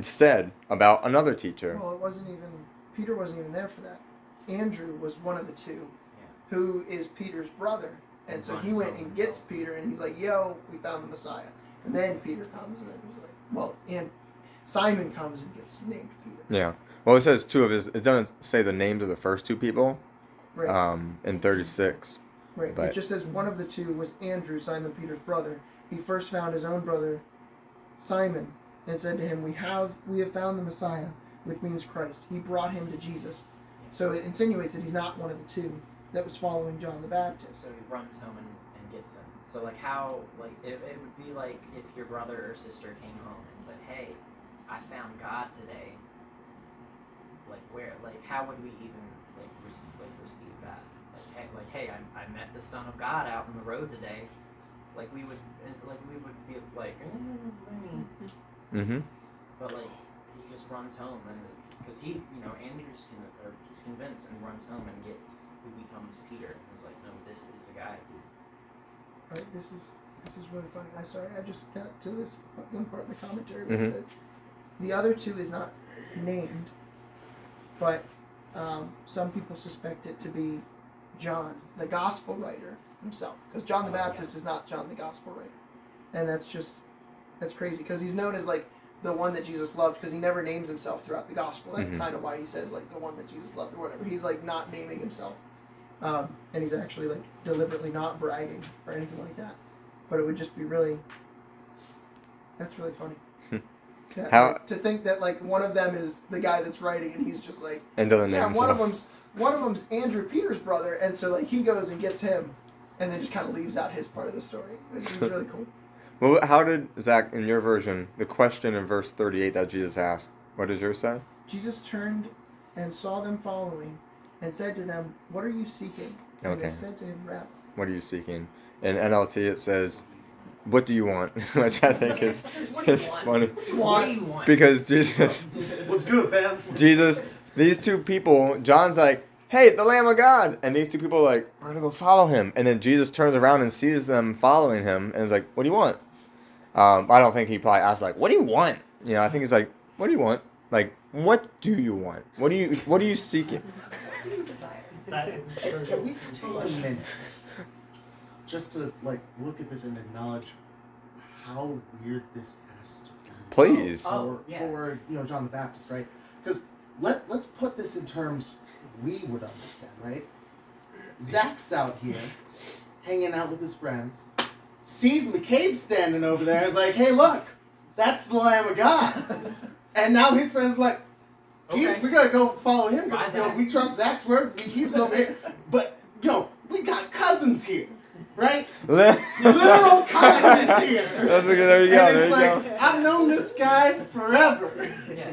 Speaker 2: said about another teacher.
Speaker 5: Well, it wasn't even Peter wasn't even there for that. Andrew was one of the two,
Speaker 1: Yeah.
Speaker 5: who is Peter's brother, and so he went and gets
Speaker 1: himself.
Speaker 5: Peter, and he's like, "Yo, we found the Messiah." And then Peter comes, and then he's like, "Well," and Simon comes and gets named Peter.
Speaker 2: Yeah. Well, it says two of his. It doesn't say the names of the first two people.
Speaker 5: Right.
Speaker 2: Um, in 36.
Speaker 5: Right.
Speaker 2: But-
Speaker 5: it just says one of the two was Andrew, Simon Peter's brother. He first found his own brother, Simon, and said to him, "We have we have found the Messiah, which means Christ." He brought him to Jesus. So it insinuates that he's not one of the two that was following John the Baptist.
Speaker 1: So he runs home and, and gets him. So like how like it, it would be like if your brother or sister came home and said, "Hey, I found God today." Like where like how would we even like rec- like receive that? Like hey like hey I, I met the Son of God out on the road today. Like we would eh, like we would be like, eh.
Speaker 2: Mm-hmm.
Speaker 1: but like he just runs home and because he you know Andrew's con- or he's convinced and runs home and gets who becomes Peter and is like, no, this is the guy. dude.
Speaker 5: Right. This is this is really funny. I sorry. I just got to this one part in the commentary where it
Speaker 2: Mhm.
Speaker 5: says the other two is not named, but um, some people suspect it to be John, the gospel writer himself, because John the
Speaker 1: Oh,
Speaker 5: Baptist is not John the gospel writer, and that's just that's crazy because he's known as like the one that Jesus loved because he never names himself throughout the gospel. That's
Speaker 2: Mhm.
Speaker 5: kind of why he says like the one that Jesus loved or whatever. He's like not naming himself, um, and he's actually like deliberately not bragging or anything like that. But it would just be really. That's really funny. That,
Speaker 2: How-
Speaker 5: like, to think that like one of them is the guy that's writing, and he's just like,
Speaker 2: And doesn't name
Speaker 5: yeah, one of them's one of them's Andrew Peter's brother, and so like he goes and gets him, and then just kind of leaves out his part of the story, which is really cool.
Speaker 2: Well, how did Zach in your version the question in verse 38 that Jesus asked? What does yours say?
Speaker 5: Jesus turned and saw them following, and said to them, "What are you seeking?" And
Speaker 2: Okay.
Speaker 5: they said to him, "Rabbi."
Speaker 2: What are you seeking? In NLT it says, "What do you want?" Which I think is
Speaker 8: What do you
Speaker 2: is funny
Speaker 1: What do you want?
Speaker 2: because Jesus
Speaker 11: What's good, fam?
Speaker 2: Jesus, these two people, John's like, hey, the Lamb of God. And these two people are like, we're going to go follow him. And then Jesus turns around and sees them following him and is like, what do you want? Um, I don't think he probably asked, like, what do you want? You know, I think he's like, what do you want? Like, what do you want? What do you, what are you seeking?
Speaker 8: What do you desire?
Speaker 10: That
Speaker 11: Can, can we take a minute just to like look at this and acknowledge how weird this has to be?
Speaker 2: Please.
Speaker 11: Oh, for,
Speaker 1: Oh, yeah.
Speaker 11: for you know John the Baptist, right? Because let let's put this in terms we would understand, right? Zach's out here, hanging out with his friends, sees McCabe standing over there, and is like, "Hey, look, that's the Lamb of God." And now his friends like, he's
Speaker 1: Okay.
Speaker 11: we're gonna go follow him because you know, we trust Zach's word. He's over here, but yo, we got cousins here, right? Literal cousins here.
Speaker 2: That's a good. There you go.
Speaker 11: And
Speaker 2: There
Speaker 11: it's
Speaker 2: you
Speaker 11: like,
Speaker 2: go.
Speaker 11: I've known this guy forever.
Speaker 1: Yeah.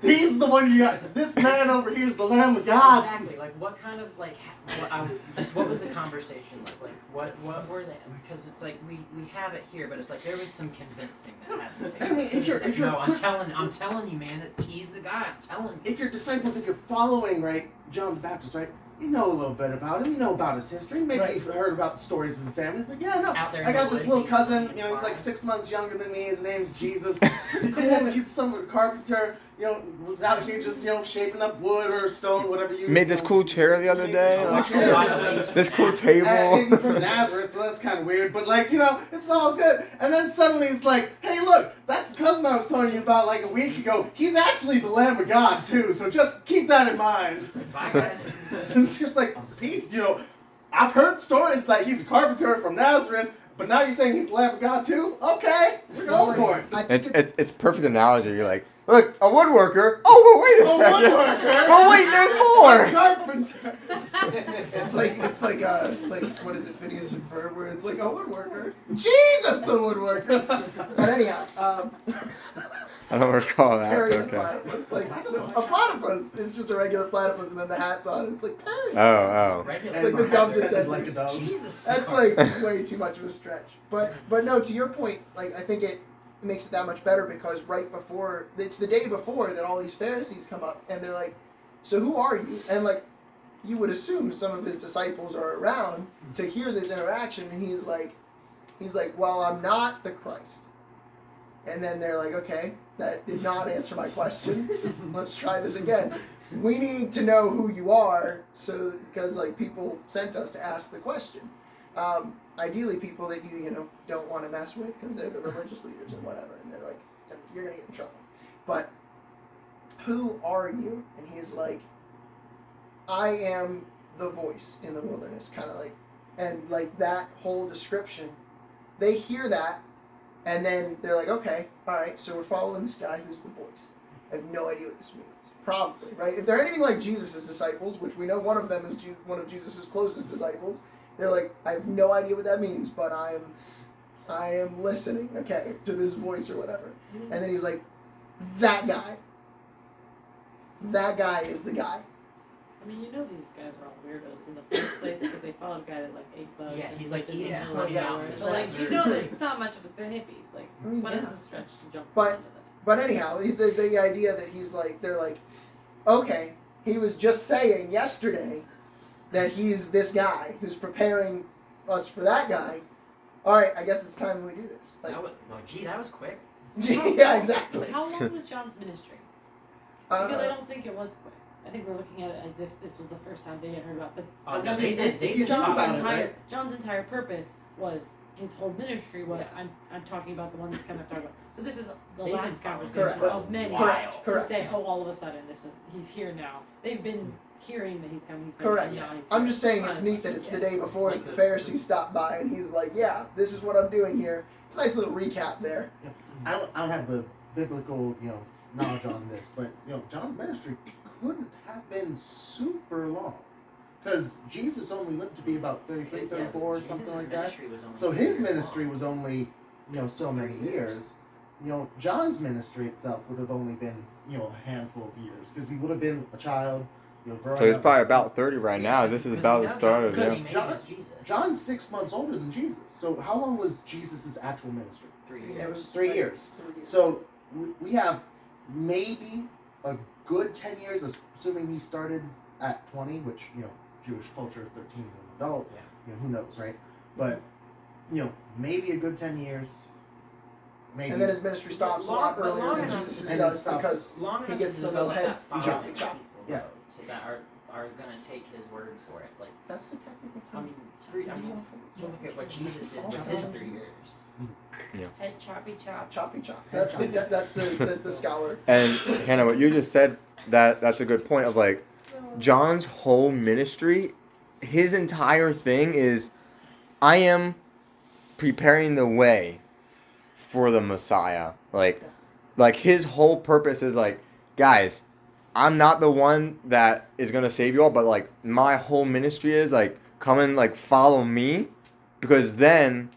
Speaker 11: He's the one you got. This man over here is the Lamb of God.
Speaker 1: Exactly. Like, what kind of like, what, um, just what was the conversation like? Like, what what were they? Because it's like we we have it here, but it's like there was some convincing that happened.
Speaker 11: I mean, if you're-
Speaker 1: It's like,
Speaker 11: if you're
Speaker 1: no, I'm telling I'm telling you, man, it's he's the guy. I'm telling you.
Speaker 11: If you're disciples, if you're following, right, John the Baptist, right, you know a little bit about him. You know about his history. Maybe
Speaker 5: Right.
Speaker 11: you've heard about the stories of the family. It's like, yeah, no.
Speaker 1: Out there.
Speaker 11: I got this little cousin, you know, he's like six months younger than me. His name's Jesus. cool. He's some carpenter, you know, was out here just, you know, shaping up wood or stone, whatever you
Speaker 2: You made this
Speaker 11: know,
Speaker 2: cool chair the other day.
Speaker 11: this cool
Speaker 2: Like,
Speaker 11: chair.
Speaker 1: By the way, he's
Speaker 2: this cool
Speaker 1: Nazareth.
Speaker 11: And
Speaker 2: table.
Speaker 11: he's from Nazareth, so that's kind of weird. But like, you know, it's all good. And then suddenly it's like, hey, look, that's the cousin I was telling you about like a week ago. He's actually the Lamb of God too. So just keep that in mind.
Speaker 1: Bye, guys.
Speaker 11: And it's just like, peace, you know, I've heard stories that he's a carpenter from Nazareth, but now you're saying he's the Lamb of God too. Okay, we're going for it.
Speaker 2: It's,
Speaker 5: it's,
Speaker 2: it's it's perfect analogy. You're like, look, a woodworker. Oh, but wait a
Speaker 11: A
Speaker 2: second.
Speaker 11: woodworker.
Speaker 2: Oh wait, there's
Speaker 11: A
Speaker 2: more.
Speaker 11: carpenter.
Speaker 5: it's like it's like uh like what is it Phineas and Ferb where it's like a woodworker Jesus the woodworker but anyhow um
Speaker 2: I don't recall that.
Speaker 5: Perry the
Speaker 2: Okay.
Speaker 5: platypus like a platypus is just a regular platypus and then the hat's on and it's like Perry
Speaker 2: Oh, oh.
Speaker 1: Regular.
Speaker 5: It's like the dumb
Speaker 11: Sounded
Speaker 5: descendant.
Speaker 11: like a dove.
Speaker 1: Jesus.
Speaker 5: That's like way too much of a stretch. But but no, to your point, like I think it makes it that much better because right before it's the day before that all these Pharisees come up and they're like, So who are you? And like you would assume some of his disciples are around to hear this interaction and he's like he's like, Well, I'm not the Christ. And then they're like, Okay, that did not answer my question. Let's try this again. We need to know who you are so because like people sent us to ask the question um, ideally people that you you know don't want to mess with because they're the religious leaders and whatever and they're like you're gonna get in trouble but who are you and he's like i am the voice in the wilderness kind of like and like that whole description they hear that and then they're like okay all right so we're following this guy who's the voice i have no idea what this means probably right if they're anything like jesus' disciples which we know one of them is Je- one of jesus' closest disciples they're like, I have no idea what that means, but I am, I am listening, okay, to this voice or whatever. And then he's like, that guy. That guy is the guy.
Speaker 8: I mean, you know these guys are all weirdos in the first place because they followed a guy that like ate bugs.
Speaker 1: Yeah,
Speaker 8: and
Speaker 1: he's, like,
Speaker 8: in the
Speaker 1: eating
Speaker 8: middle
Speaker 1: honey
Speaker 8: of
Speaker 1: out
Speaker 8: So like, you know that it's not much of a. They're hippies. Like,
Speaker 5: I mean,
Speaker 8: what
Speaker 5: yeah.
Speaker 8: is the stretch to jump?
Speaker 5: But- But anyhow, the, the idea that he's like, they're like, okay, he was just saying yesterday that he's this guy who's preparing us for that guy. All right, I guess it's time we do this. Like,
Speaker 1: That was, well, gee, that was quick.
Speaker 5: yeah, exactly.
Speaker 8: How long was John's ministry?
Speaker 5: Uh,
Speaker 8: because I don't think it was quick. I think we're looking at it as if this was the first time they had heard about. But
Speaker 1: Oh, no, they did.
Speaker 8: if-
Speaker 1: They
Speaker 8: if John's
Speaker 1: talk about it,
Speaker 8: entire
Speaker 11: right?
Speaker 8: John's entire purpose was his whole ministry was I'm I'm talking about the one that's coming up talking about. So this is the
Speaker 1: They've
Speaker 8: last
Speaker 1: been following
Speaker 8: conversation
Speaker 5: Correct.
Speaker 8: of many
Speaker 5: Correct,
Speaker 8: to
Speaker 5: correct.
Speaker 8: say oh all of a sudden this is he's here now. They've been hearing that he's coming. He's coming
Speaker 5: Correct.
Speaker 8: and now he's
Speaker 5: I'm
Speaker 8: here.
Speaker 5: just saying it's neat that it's the day before
Speaker 1: Like
Speaker 5: the
Speaker 1: the-
Speaker 5: Pharisees stopped by and he's like, yeah, this is what I'm doing here. It's a nice little recap there.
Speaker 11: I don't, I don't have the biblical, you know, knowledge on this, but you know, John's ministry couldn't have been super long, because Jesus only lived to be about 33, 34,
Speaker 1: Jesus'
Speaker 11: something like that.
Speaker 1: ministry was only
Speaker 11: So his ministry
Speaker 1: long.
Speaker 11: was only, you know, so many
Speaker 1: years.
Speaker 11: years. You know, John's ministry itself would have only been, you know, a handful of years, because he would have been a child, you know,
Speaker 2: So he's
Speaker 11: up.
Speaker 2: probably about 30 right now. This is about the start of
Speaker 1: John's
Speaker 2: yeah.
Speaker 11: John- John's six months older than Jesus. So how long was Jesus' actual ministry?
Speaker 1: Three years.
Speaker 11: Three years.
Speaker 5: Three years.
Speaker 11: So we, we have maybe a good 10 years, assuming he started at 20, which, you know, Jewish culture, 13 is an adult.
Speaker 1: Yeah.
Speaker 11: You know, who knows, right? But, you know, maybe a good 10 years. Maybe.
Speaker 5: and then his ministry stops a
Speaker 1: Long-
Speaker 5: lot earlier
Speaker 1: long
Speaker 5: than Jesus'
Speaker 11: and it
Speaker 5: does
Speaker 11: stops-
Speaker 5: because
Speaker 1: long
Speaker 5: he gets the little head
Speaker 1: that following
Speaker 5: chop.
Speaker 11: Yeah.
Speaker 1: so that are are gonna take his word for it. Like
Speaker 5: that's the technical
Speaker 1: I mean, three. I mean, you look at what Jesus did with his three years.
Speaker 8: Head choppy chop.
Speaker 5: choppy chop. That's the that's the, the, the scholar.
Speaker 2: And Hannah, what you just said that that's a good point of like John's whole ministry, his entire thing is I am preparing the way for the Messiah. Like like his whole purpose is like, guys, I'm not the one that is gonna save you all, but like my whole ministry is like come and like follow me because then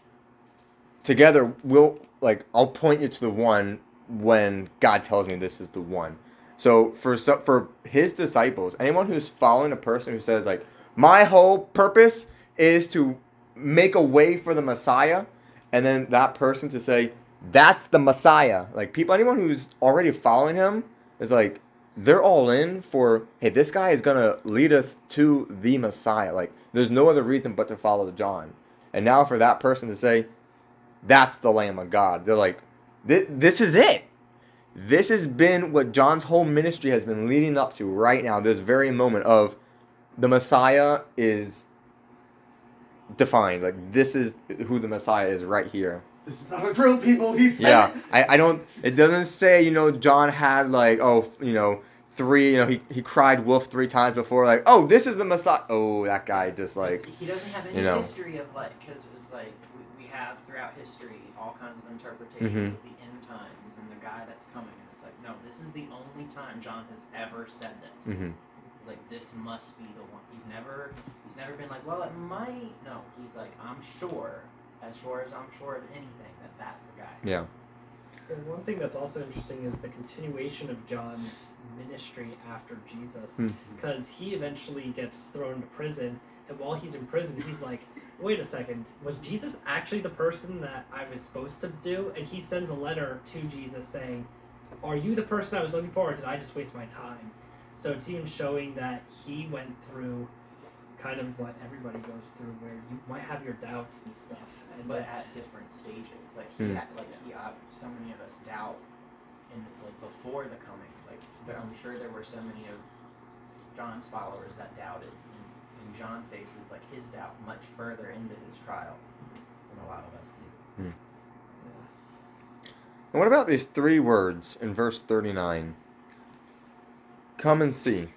Speaker 2: together we'll like I'll point you to the one when God tells me this is the one. So for for his disciples, anyone who's following a person who says like my whole purpose is to make a way for the Messiah, and then that person to say that's the Messiah. Like people, anyone who's already following him is like they're all in for hey this guy is gonna lead us to the Messiah. Like there's no other reason but to follow John. And now for that person to say that's the Lamb of God, they're like this, this is it. This has been what John's whole ministry has been leading up to right now, this very moment of the Messiah is defined. Like this is who the Messiah is right here.
Speaker 11: This is not a drill, people. He said
Speaker 2: Yeah. I, I don't. It doesn't say you know John had like oh you know three you know he he cried wolf three times before like oh this is the Messiah. Oh that guy just like
Speaker 1: he doesn't have any
Speaker 2: you know.
Speaker 1: history of like because it was like we, we have throughout history all kinds of interpretations
Speaker 2: Mhm.
Speaker 1: of the end times and the guy that's coming and it's like no this is the only time John has ever said this.
Speaker 2: Mhm.
Speaker 1: He's like this must be the one. He's never he's never been like well it might no he's like I'm sure as sure as I'm sure of anything that that's the guy.
Speaker 2: yeah
Speaker 10: And one thing that's also interesting is the continuation of John's ministry after Jesus,
Speaker 2: Hmm.
Speaker 10: because he eventually gets thrown into prison, and while he's in prison, he's like, "Wait a second, was Jesus actually the person that I was supposed to do?" And he sends a letter to Jesus saying, "Are you the person I was looking for, or did I just waste my time?" So it's even showing that he went through kind of what everybody goes through, where you might have your doubts and stuff, and
Speaker 1: but at different stages. Like he,
Speaker 2: Hmm.
Speaker 1: had, like he, uh, so many of us doubt, in like before the coming. Like there, I'm sure there were so many of John's followers that doubted, and, and John faces like his doubt much further into his trial than a lot of us do. Hmm.
Speaker 2: And what about these three words in verse 39? Come and see.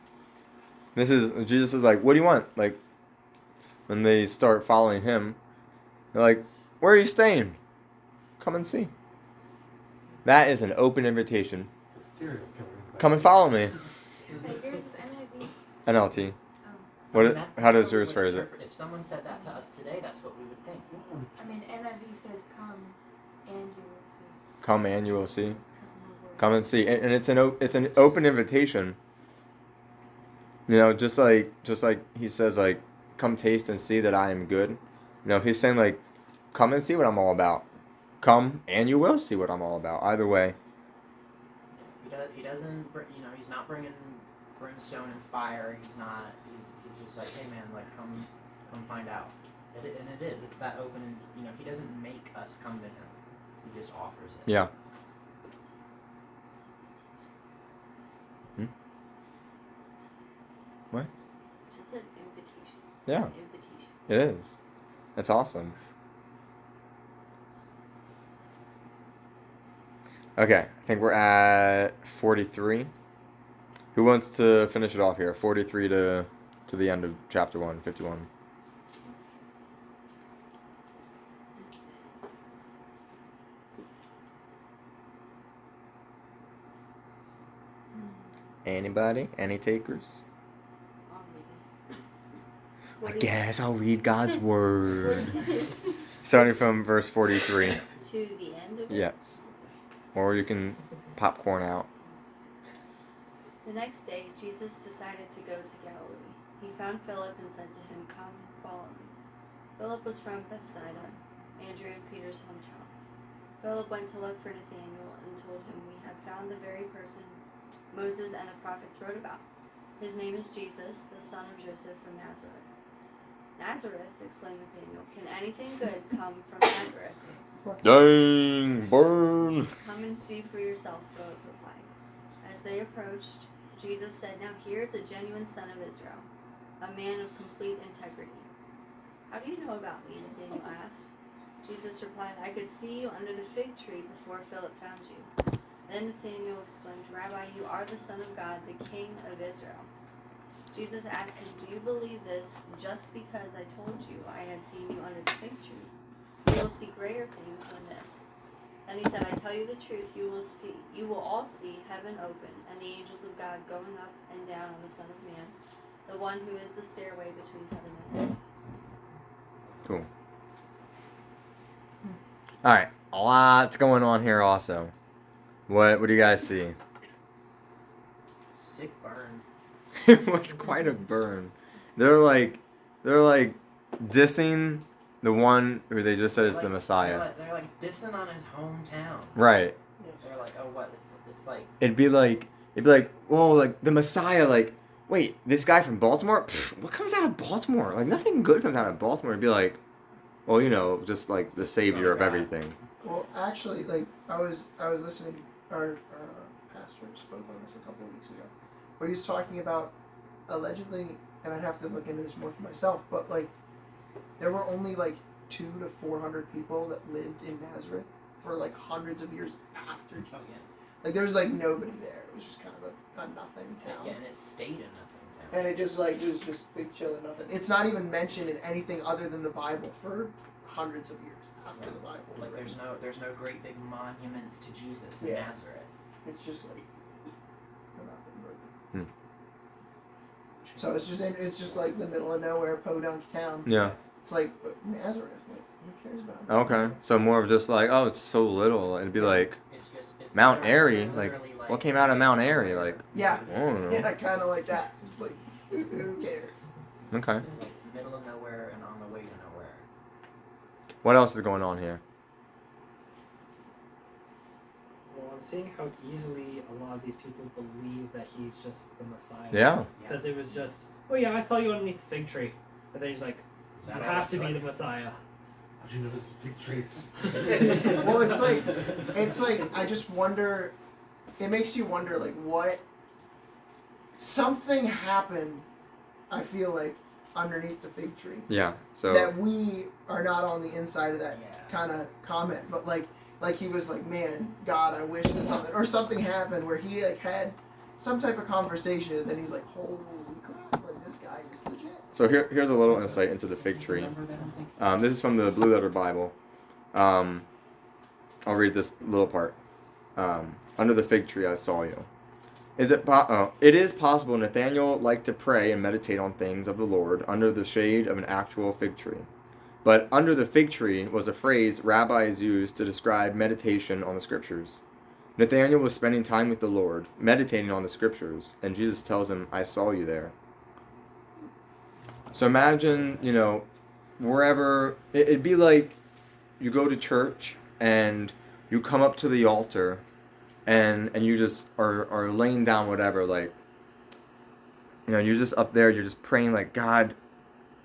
Speaker 2: This is Jesus is like, "What do you want?" Like when they start following him, they're like, "Where are you staying? Come and see." That is an open invitation.
Speaker 11: It's a serial killer.
Speaker 2: Come and follow me.
Speaker 9: So yours is NIV.
Speaker 2: NLT. What?
Speaker 1: I mean,
Speaker 2: it- how does
Speaker 1: what we
Speaker 2: yours phrase it?
Speaker 1: If someone said that to us today, that's what we would think.
Speaker 9: I mean, NIV says come and you will see.
Speaker 2: Come and you will see.
Speaker 9: It's kind of more
Speaker 2: Come and see, and, and it's an o- it's an open invitation. You know, just like just like he says, like, come taste and see that I am good. You know, he's saying like, come and see what I'm all about. Come and you will see what I'm all about. Either way,
Speaker 1: He does. He doesn't. br- You know, he's not bringing brimstone and fire. He's not. He's, he's just like, hey man, like come, come find out. It, and it is. It's that open. And you know, he doesn't make us come to him. He just offers it.
Speaker 2: yeah. Hmm? What?
Speaker 3: It's Just an invitation.
Speaker 2: Yeah,
Speaker 3: An invitation.
Speaker 2: it is. That's awesome. Okay, I think we're at 43. Who wants to finish it off here? 43 to to the end of chapter 1, 51. Anybody? Any takers?
Speaker 3: I'll read it.
Speaker 2: I guess I'll read God's word. Starting from verse 43.
Speaker 3: to the end of it.
Speaker 2: Yes. Or you can popcorn out.
Speaker 3: The next day, Jesus decided to go to Galilee. He found Philip and said to him, Come, follow me. Philip was from Bethsaida, Andrew and Peter's hometown. Philip went to look for Nathanael and told him, We have found the very person Moses and the prophets wrote about. His name is Jesus, the son of Joseph from Nazareth. Nazareth, exclaimed Nathanael. Can anything good come from Nazareth?
Speaker 2: Dang, burn.
Speaker 3: Come and see for yourself, Philip replied. As they approached, Jesus said, Now here is a genuine son of Israel, a man of complete integrity. How do you know about me? Nathanael asked. Jesus replied, I could see you under the fig tree before Philip found you. Then Nathanael exclaimed, Rabbi, you are the Son of God, the King of Israel. Jesus asked him, Do you believe this just because I told you I had seen you under the fig tree? You will see greater things than this. Then he said, I tell you the truth, you will see you will all see heaven open and the angels of God going up and down on the Son of Man, the one who is the stairway between heaven and earth.
Speaker 2: Cool. All right, a lot's going on here. Also, what what do you guys see?
Speaker 1: Sick burn.
Speaker 2: it was quite a burn. They're like, they're like dissing the one who they just said is the Messiah.
Speaker 1: They're like, they're like dissing on his hometown.
Speaker 2: Right.
Speaker 1: They're like, oh, what? It's, it's like,
Speaker 2: It'd be like, it'd be like, whoa, like the Messiah. Like, wait, this guy from Baltimore? Pfft, what comes out of Baltimore? Like nothing good comes out of Baltimore. It'd be like, well, you know, just like the savior of
Speaker 1: God.
Speaker 2: everything.
Speaker 5: Well, actually, like I was I was listening. Our, our uh, pastor spoke on this a couple of weeks ago, but he was talking about allegedly, and I'd have to look into this more for myself. But like, there were only like two to four hundred people that lived in Nazareth for like hundreds of years after Jesus. Like there was like nobody there. It was just kind of a, a nothing town.
Speaker 1: Yeah, and it stayed in nothing town.
Speaker 5: And it just like it was just big chill and nothing. It's not even mentioned in anything other than the Bible for hundreds of years after
Speaker 1: Yeah.
Speaker 5: the Bible.
Speaker 1: Like, there's no, there's no great big monuments to Jesus in
Speaker 5: Yeah.
Speaker 1: Nazareth.
Speaker 5: It's just like nothing.
Speaker 2: Hmm.
Speaker 5: So it's just it's just like the middle of nowhere, podunk town.
Speaker 2: Yeah.
Speaker 5: It's like Nazareth. Like who cares about?
Speaker 2: Okay. So more of just like, oh, it's so little. It'd be like
Speaker 1: It's just, it's
Speaker 2: Mount Airy. Like, what came out of Mount Airy? Like,
Speaker 5: Yeah.
Speaker 2: I don't know.
Speaker 5: Yeah, kind of like that. It's like who, who cares?
Speaker 2: okay.
Speaker 1: It's like middle of nowhere and on the way to nowhere.
Speaker 2: What else is going on here?
Speaker 10: Well, I'm seeing how easily a lot of these people believe that he's just the Messiah.
Speaker 2: Yeah.
Speaker 10: Because it was just, oh yeah, I saw you underneath the fig tree. And then he's like,
Speaker 1: Is
Speaker 10: you
Speaker 1: that all
Speaker 10: have to
Speaker 1: it
Speaker 10: be the Messiah.
Speaker 11: How'd you know it's a fig tree?
Speaker 5: well, it's like it's like I just wonder. It makes you wonder, like what something happened. I feel like underneath the fig tree
Speaker 2: Yeah. So
Speaker 5: that we are not on the inside of that
Speaker 1: Yeah.
Speaker 5: kind of comment, but like like he was like, man, God, I wish that something or something happened where he like had some type of conversation, and then he's like, holy like this guy is legit.
Speaker 2: So here, here's a little insight into the fig tree. Um, this is from the Blue Letter Bible. Um, I'll read this little part. Um, Under the fig tree, I saw you. Is it po- oh, it is possible Nathaniel liked to pray and meditate on things of the Lord under the shade of an actual fig tree. But under the fig tree was a phrase rabbis used to describe meditation on the scriptures. Nathaniel was spending time with the Lord, meditating on the scriptures, and Jesus tells him, I saw you there. So imagine, you know, wherever it, it'd be like you go to church and you come up to the altar and and you just are, are laying down whatever like you know you're just up there you're just praying like god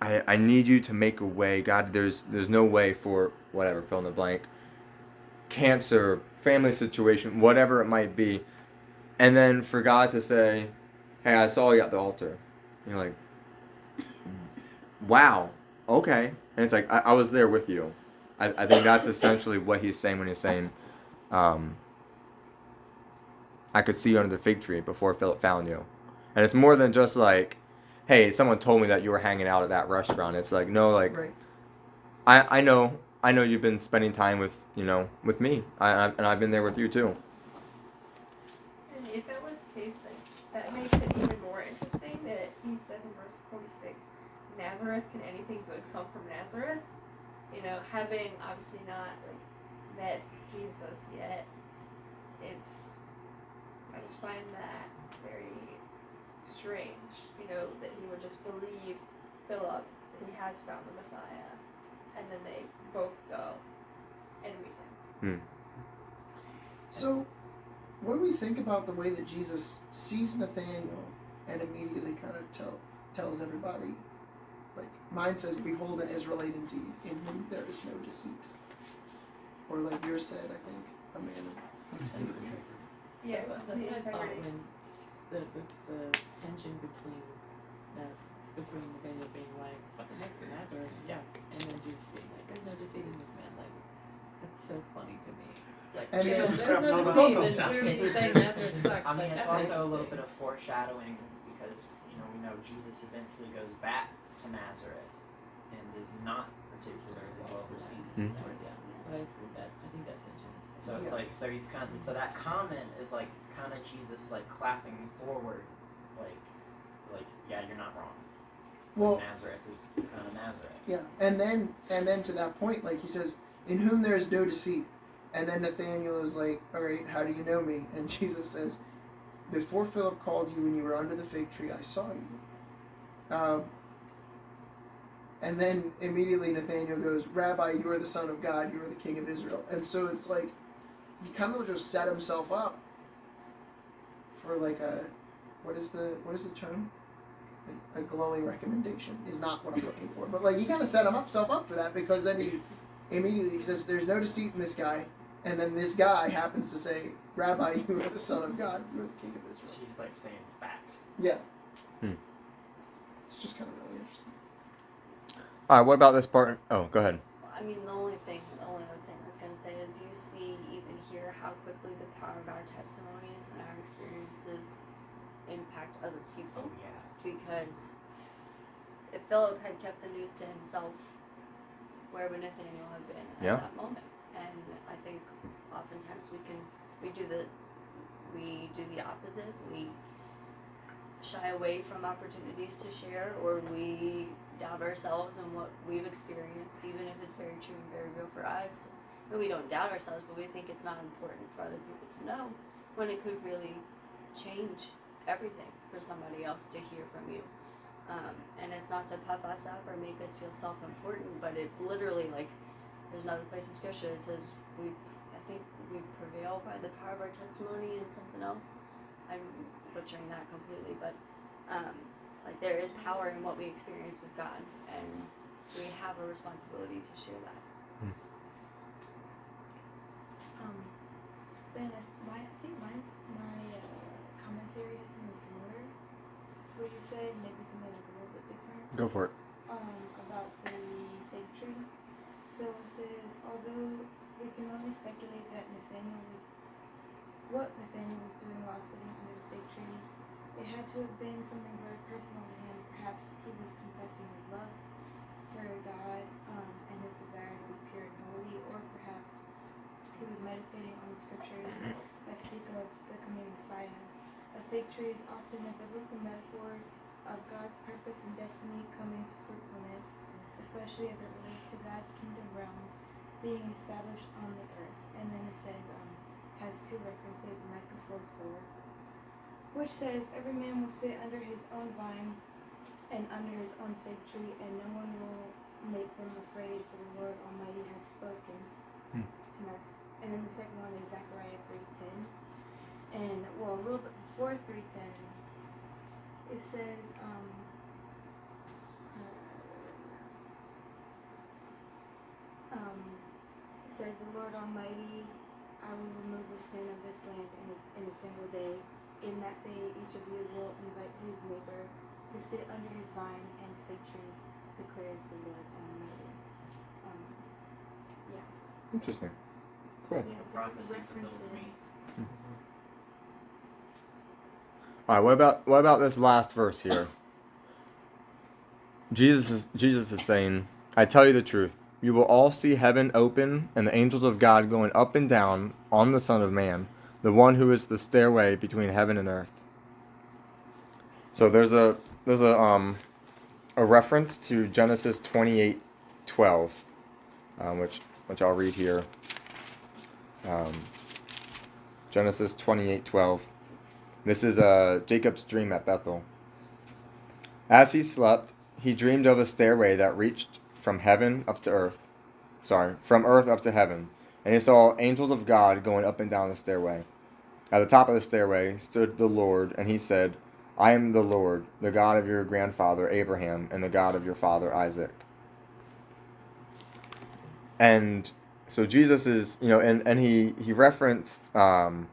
Speaker 2: I, I need you to make a way. God there's there's no way for whatever fill in the blank cancer family situation whatever it might be. And then for god to say hey i saw you at the altar. You're like wow. Okay. And it's like i, I was there with you. I, I think that's essentially what he's saying when he's saying um, i could see you under the fig tree before philip found you. And it's more than just like hey someone told me that you were hanging out at that restaurant. It's like no like
Speaker 5: Right.
Speaker 2: i, I know i know you've been spending time with you know with me. I, I, and i've been there with you too.
Speaker 6: And if that was the case, then that makes it even more interesting that he says in verse 46, Nazareth, can anything good come from Nazareth? You know, having obviously not like met Jesus yet, it's I just find that very strange. You know that he would just believe Philip that he has found the Messiah, and then they both go and meet him. Hmm.
Speaker 5: So, what do we think about the way that Jesus sees Nathaniel and immediately kind of tell tells everybody, like mine says, "Behold, an Israelite indeed, in whom there is no deceit," or like yours said, I think, a man of integrity.
Speaker 6: Yeah,
Speaker 8: That's what, that's
Speaker 6: the
Speaker 8: what I thought
Speaker 6: integrity.
Speaker 8: when the, the, the tension between that between Nathaniel being like, What the heck, Nazareth? Yeah. And then Jesus being like, There's no deceit in this man, like that's so funny to me. It's like,
Speaker 5: And
Speaker 8: Jesus,
Speaker 5: this
Speaker 11: is
Speaker 8: there's
Speaker 11: crap
Speaker 8: no
Speaker 11: not
Speaker 8: deceit,
Speaker 11: on
Speaker 8: and
Speaker 11: time.
Speaker 8: clearly saying Nazareth sucks.
Speaker 1: I mean,
Speaker 8: like,
Speaker 1: it's
Speaker 8: that's
Speaker 1: also a little
Speaker 8: interesting.
Speaker 1: bit of foreshadowing because you know we know Jesus eventually goes back to Nazareth and is not particularly well received.
Speaker 2: Mhm.
Speaker 8: Yeah, but I think that I think that tension is
Speaker 1: So it's
Speaker 5: Yeah.
Speaker 1: like so he's kind of so that comment is like kind of Jesus like clapping forward, like like yeah you're not wrong.
Speaker 5: Well,
Speaker 1: Nazareth is kind of Nazareth.
Speaker 5: Yeah, and then and then to that point, like he says, "In whom there is no deceit," and then Nathaniel is like, "All right, how do you know me?" And Jesus says, "Before Philip called you when you were under the fig tree, I saw you." Um, and then immediately Nathaniel goes, "Rabbi, you are the Son of God. You are the King of Israel." And so it's like he kind of just set himself up for like a what is the what is the term? a glowing recommendation is not what I'm looking for. But like he kind of set himself up for that because then he immediately he says, "There's no deceit in this guy," and then this guy happens to say, "Rabbi, you are the Son of God. You are the King of Israel."
Speaker 1: He's like saying facts.
Speaker 5: Yeah.
Speaker 2: Hmm.
Speaker 5: It's just kind of really interesting.
Speaker 2: All right. What about this part? Oh, go ahead.
Speaker 3: I mean, the only thing, the only other thing I was gonna say is you see, even here, how quickly the power of our testimonies and our experiences impact other people.
Speaker 1: Oh yeah.
Speaker 3: Because if Philip had kept the news to himself, where would Nathaniel have been at
Speaker 2: Yeah.
Speaker 3: that moment? And I think oftentimes we can we do the we do the opposite. We shy away from opportunities to share, or we doubt ourselves and what we've experienced, even if it's very true and very real for us. But we don't doubt ourselves, but we think it's not important for other people to know when it could really change everything for somebody else to hear from you. Um, and it's not to puff us up or make us feel self important, but it's literally like there's another place in scripture that says we I think we prevail by the power of our testimony and something else. I'm butchering that completely, but um, like there is power in what we experience with God and we have a responsibility to share that.
Speaker 9: Um, Ben, I- my I think mine's my uh, commentary has something similar to what you said, maybe something like a little bit different.
Speaker 2: Go for it.
Speaker 9: um, about the fig tree. So it says, although we can only speculate that Nathaniel was what Nathaniel was doing while sitting under the fig tree, it had to have been something very personal to him. Perhaps he was confessing his love for God um, and his desire to be pure and holy, or perhaps he was meditating on the scriptures that speak of the coming Messiah. A fig tree is often a biblical metaphor of God's purpose and destiny coming to fruitfulness, especially as it relates to God's kingdom realm being established on the earth. And then it says, um, has two references, Micah 4 4, which says, Every man will sit under his own vine and under his own fig tree, and no one will make them afraid, for the Lord Almighty has spoken.
Speaker 2: Hmm.
Speaker 9: And that's and then the second one is Zechariah three ten. And well a little bit before three ten it says, um, um, it says, The Lord Almighty, I will remove the sin of this land in in a single day. In that day, each of you will invite his neighbor to sit under his vine and fig tree, declares the Lord Almighty. Um, yeah.
Speaker 2: Interesting. Cool.
Speaker 9: Yeah,
Speaker 1: prophecy fulfilled in me.
Speaker 9: references.
Speaker 2: All right. What about what about this last verse here? Jesus is Jesus is saying, "I tell you the truth. You will all see heaven open and the angels of God going up and down on the Son of Man, the one who is the stairway between heaven and earth." So there's a there's a um a reference to Genesis twenty eight twelve, um, which which I'll read here. Um, Genesis twenty eight twelve. This is uh, Jacob's dream at Bethel. As he slept, he dreamed of a stairway that reached from heaven up to earth. Sorry, from earth up to heaven. And he saw angels of God going up and down the stairway. At the top of the stairway stood the Lord, and he said, I am the Lord, the God of your grandfather Abraham, and the God of your father Isaac. And so Jesus is, you know, and, and he, he referenced um,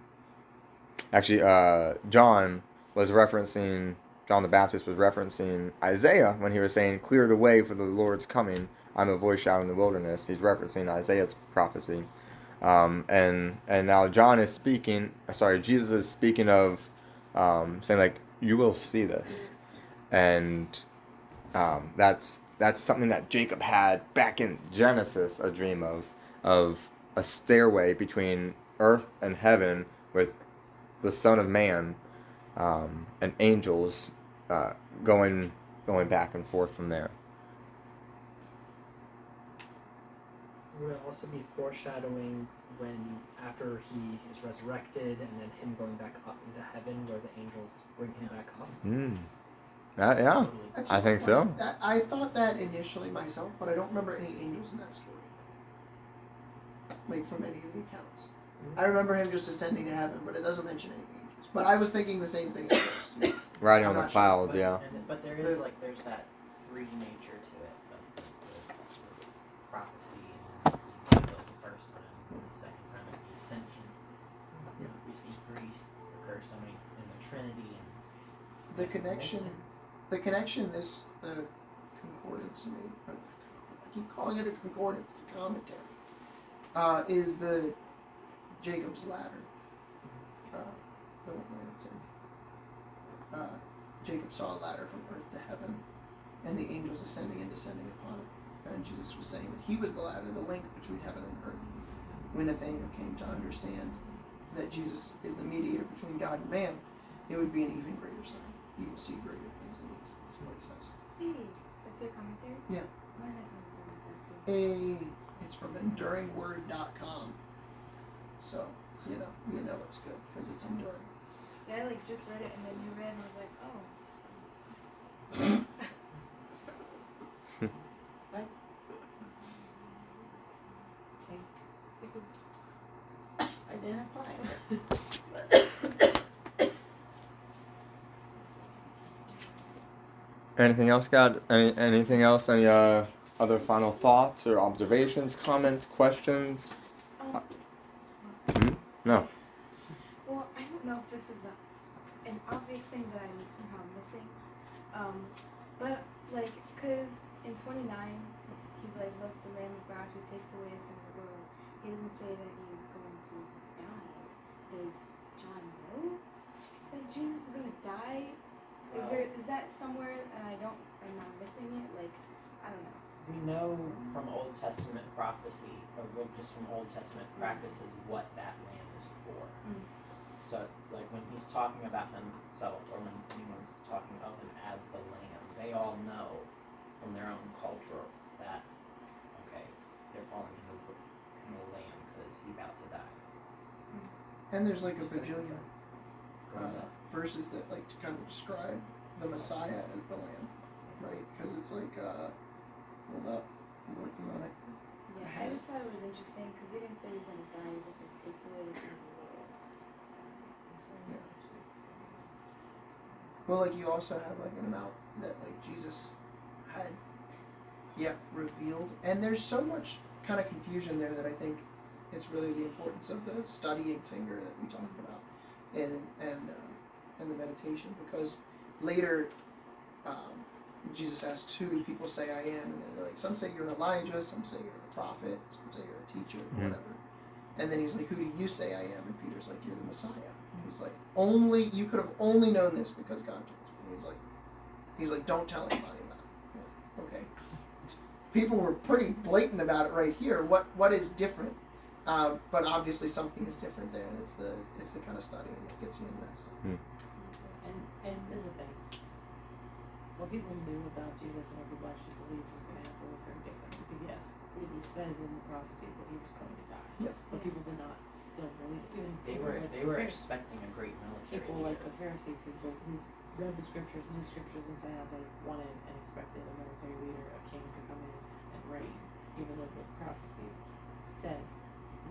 Speaker 2: actually uh, john was referencing john the baptist was referencing isaiah when he was saying clear the way for the lord's coming. I'm a voice shouting in the wilderness. He's referencing isaiah's prophecy Um, and and now John is speaking. Sorry, Jesus is speaking of um, saying like you will see this, and um, that's that's something that Jacob had back in Genesis a dream of of a stairway between earth and heaven with the Son of Man um, and angels uh, going going back and forth from there.
Speaker 10: Would it also be foreshadowing when after he is resurrected and then him going back up into heaven where the angels bring him back up?
Speaker 2: Mm. Uh, yeah,
Speaker 5: That's
Speaker 2: I think so.
Speaker 5: That, I thought that initially myself, but I don't remember any angels in that story. Like from any of the accounts. I remember him just ascending to heaven, but it doesn't mention any angels. But I was thinking the same thing at
Speaker 2: riding on the
Speaker 5: not sure,
Speaker 2: clouds.
Speaker 1: But,
Speaker 2: yeah.
Speaker 1: and, then- but there is like there's that three nature to it of the, the prophecy and the, the first time and the second time at the ascension.
Speaker 5: Yeah.
Speaker 1: We see three s- occur so many in the Trinity and
Speaker 5: The connection, the connection this the concordance made. or I keep calling it a concordance commentary. Uh, is the Jacob's ladder. Uh, the one where it's in. Uh, Jacob saw a ladder from earth to heaven, and the angels ascending and descending upon it. And Jesus was saying that he was the ladder, the link between heaven and earth. When Nathanael came to understand that Jesus is the mediator between God and man, it would be an even greater sign. You will see greater things than these, is what he says.
Speaker 9: Hey, that's your commentary?
Speaker 5: Yeah.
Speaker 9: Mine has something like that too.
Speaker 5: A, it's from enduringword.com. So, you know, you know it's good because it's enduring.
Speaker 9: Yeah, I like just read it and then you read and I was like, oh,
Speaker 8: I didn't have time.
Speaker 2: Anything else, God? Any anything else? Any uh, other final thoughts or observations, comments, questions?
Speaker 9: um,
Speaker 2: Hmm? No.
Speaker 9: Well, I don't know if this is a, an obvious thing that I'm somehow missing. Um, but like, cause in 29, he's, he's like, look, the Lamb of God who takes away the sin of the world. He doesn't say that he's going to die. Does John know that Jesus is gonna die? Is there is that somewhere and I don't am I missing it? Like, I don't know.
Speaker 1: We know from Old Testament prophecy, or just from Old Testament practices, what that land is for.
Speaker 9: Mm.
Speaker 1: So, like when he's talking about himself, or when anyone's talking of him as the lamb, they all know from their own culture that okay, they're calling him as the, him a lamb because he's about to die.
Speaker 5: And there's like a bajillion
Speaker 1: Sacrifice.
Speaker 5: uh, verses that like to kind of describe the Messiah as the Lamb, right? Because it's like, uh, hold up, I'm working on it.
Speaker 9: Yeah, I just thought it was interesting because they didn't say he's gonna die. He just like takes away the of.
Speaker 5: Well, like you also have like an amount that like Jesus had, yeah, revealed, and there's so much kind of confusion there that I think it's really the importance of the studying finger that we talked about, and and uh, and the meditation because later, um, Jesus asked, "Who do people say I am?" And they're like, "Some say you're an Elijah, some say you're a prophet, some say you're a teacher,
Speaker 2: Mhm.
Speaker 5: whatever." And then he's like, "Who do you say I am?" And Peter's like, "You're the Messiah." And he's like, "Only you could have only known this because God told you." And he's like, "He's like, don't tell anybody about it." Like, okay. People were pretty blatant about it right here. What what is different? Uh, but obviously something is different there, and it's the it's the kind of studying that gets you in that stuff.
Speaker 8: And and this is the thing. What people knew about Jesus and what people actually believed was going to happen was very different. Because yes, it says in the prophecies that he was going to die,
Speaker 5: Yep.
Speaker 8: but people did not still believe. Even
Speaker 1: They
Speaker 8: people
Speaker 1: were
Speaker 8: like
Speaker 1: they
Speaker 8: the
Speaker 1: were
Speaker 8: Pharisees-
Speaker 1: expecting a great military
Speaker 8: people
Speaker 1: leader.
Speaker 8: like the Pharisees who, who read the scriptures, knew the scriptures, and said, as I wanted and expected a military leader, a king to come in and reign, even though the prophecies said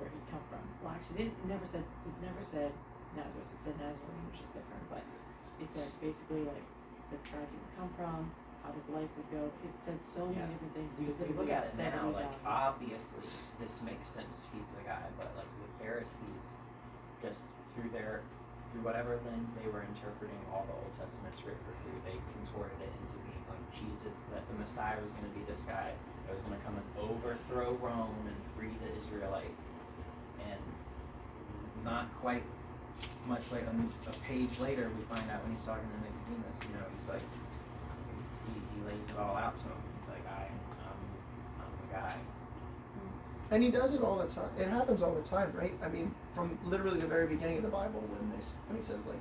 Speaker 8: where he'd come from. Well, actually, it never said it never said Nazareth. It said Nazarene, which is different, but it said basically like the tribe he would come from, how his life would go. It said so
Speaker 1: Yeah.
Speaker 8: many different things.
Speaker 1: We, we
Speaker 8: specifically
Speaker 1: look at it
Speaker 8: said
Speaker 1: now, like obviously this makes sense. He's the guy, but like the Pharisees, just through their through whatever lens they were interpreting all the Old Testament scripture through, they contorted it into being like Jesus, that the Messiah was going to be this guy that was going to come and overthrow Rome and free the Israelites, and not quite much like a page later, we find out when he's talking to Nicodemus, you know, he's like, he, he lays it all out to him. He's like, I, I'm, I'm the guy.
Speaker 5: And he does it all the time. It happens all the time, right? I mean, from literally the very beginning of the Bible, when this when he says like,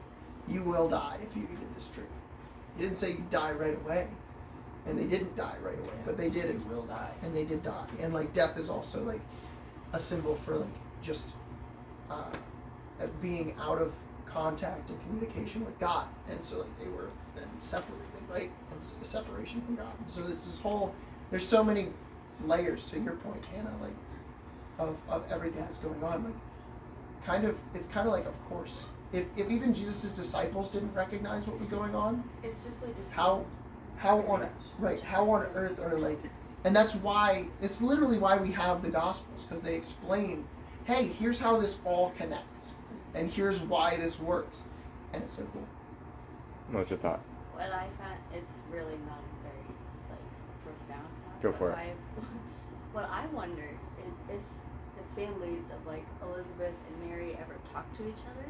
Speaker 5: "You will die if you eat of this tree." He didn't say you die right away, and they didn't die right away, but they did it,
Speaker 1: will die.
Speaker 5: and they did die. And like death is also like a symbol for like just uh, uh, being out of contact and communication with God, and so like they were then separated, right? And s- separation from God. So it's this whole. There's so many layers to your point, Hannah. Like of, of everything that's going on. Like, kind of, it's kind of like, of course, if, if even Jesus' disciples didn't recognize what was going on,
Speaker 3: It's just like a
Speaker 5: how, how on, right, how on earth are like, and that's why, it's literally why we have the Gospels, because they explain, hey, here's how this all connects, and here's why this works, and it's so cool.
Speaker 2: What's your thought?
Speaker 3: What I found, it's really not a very like profound thought.
Speaker 2: Go for it.
Speaker 3: I, what I wonder is if the families of like Elizabeth and Mary ever talked to each other,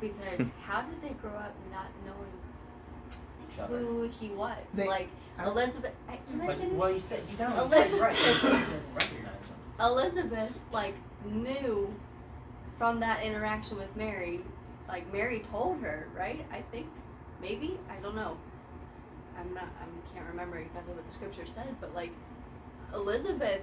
Speaker 3: because how did they grow up not knowing
Speaker 1: Each other.
Speaker 3: who he was?
Speaker 5: They-
Speaker 3: like
Speaker 5: I-
Speaker 3: Elizabeth, I- can I
Speaker 1: But, well, you said you don't.
Speaker 3: Elizabeth-
Speaker 1: Right. He doesn't recognize him.
Speaker 3: Elizabeth like knew from that interaction with Mary, like Mary told her, right? I think maybe I don't know. I'm not. I can't remember exactly what the scripture says, but like Elizabeth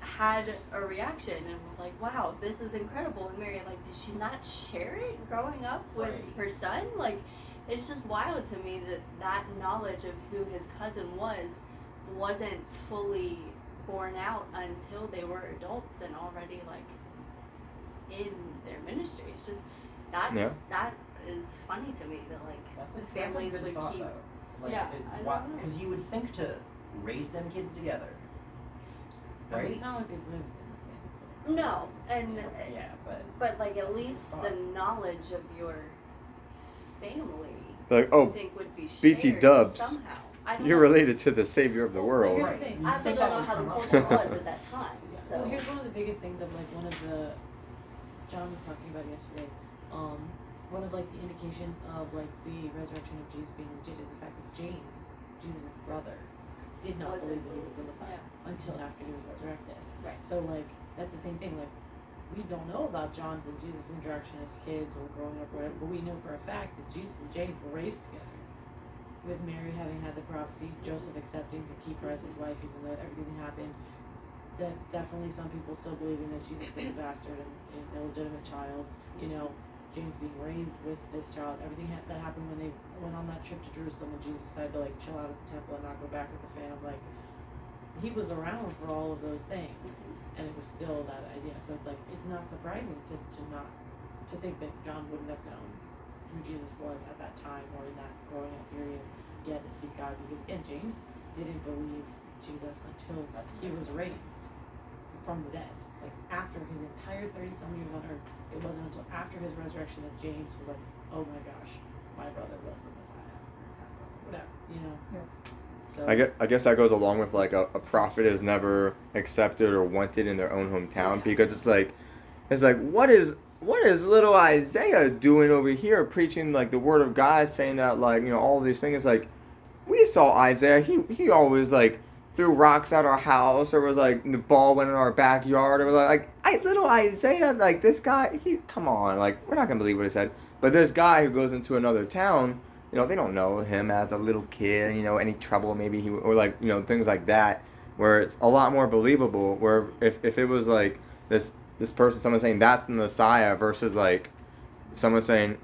Speaker 3: had a reaction and was like, "Wow, this is incredible." And Mary, like, did she not share it growing up with
Speaker 1: Right.
Speaker 3: her son? Like, it's just wild to me that that knowledge of who his cousin was wasn't fully borne out until they were adults and already like in their ministry. It's just that's
Speaker 2: Yeah.
Speaker 3: that is funny to me that like
Speaker 1: That's a,
Speaker 3: the
Speaker 1: that's a
Speaker 3: families
Speaker 1: good
Speaker 3: would
Speaker 1: thought,
Speaker 3: keep.
Speaker 1: though. Like,
Speaker 3: Yeah,
Speaker 1: it's
Speaker 3: I don't know.
Speaker 1: because you would think to raise them kids together,
Speaker 8: I mean,
Speaker 1: right?
Speaker 8: It's not like they've lived in the same place.
Speaker 3: No, and
Speaker 1: Yeah, uh, but
Speaker 3: but like at
Speaker 1: That's a good
Speaker 3: least the knowledge of your family,
Speaker 2: Like, oh,
Speaker 3: I
Speaker 2: oh,
Speaker 3: think would be
Speaker 2: BT Dubs,
Speaker 3: somehow.
Speaker 2: You're
Speaker 3: know.
Speaker 2: related to the savior of the
Speaker 8: Well,
Speaker 2: world.
Speaker 8: here's the thing.
Speaker 3: I also
Speaker 1: think
Speaker 3: don't know how the
Speaker 1: come
Speaker 3: culture was at that time.
Speaker 1: Yeah.
Speaker 3: So
Speaker 8: Well, here's one of the biggest things of like one of the John was talking about yesterday. Um, one of like the indications of like the resurrection of Jesus being legit is the fact that James, Jesus' brother, did not
Speaker 3: Wasn't
Speaker 8: believe that he was the Messiah until after he was resurrected.
Speaker 3: Right.
Speaker 8: So like that's the same thing. Like we don't know about John's and Jesus' interaction as kids or growing up or whatever, but we know for a fact that Jesus and James were raised together. With Mary having had the prophecy, Joseph accepting to keep her as his wife even though everything happened. That definitely some people still believing that Jesus was a bastard and, and illegitimate child. You know, James being raised with this child. Everything ha- that happened when they went on that trip to Jerusalem and Jesus decided to like chill out at the temple and not go back with the fam. Like he was around for all of those things, and it was still that idea. So it's like it's not surprising to, to not to think that John wouldn't have known who Jesus was at that time or in that growing up period. He had to seek God because again, James didn't believe Jesus until he was raised from the dead. Like after his entire thirty some years on earth, it wasn't until after his resurrection that James was like, "Oh my gosh, my brother was the Messiah." Whatever, you know. So
Speaker 2: I guess, I guess that goes along with like a, a prophet is never accepted or wanted in their own hometown
Speaker 3: Yeah.
Speaker 2: because it's like it's like what is what is little Isaiah doing over here preaching like the word of God saying that like you know all these things like we saw Isaiah he he always like threw rocks at our house or was like the ball went in our backyard or like I little Isaiah like this guy he come on like we're not gonna believe what he said but this guy who goes into another town you know, they don't know him as a little kid, you know, any trouble maybe he, or like, you know, things like that, where it's a lot more believable. Where if, if it was like this, this person, someone saying that's the Messiah versus like someone saying,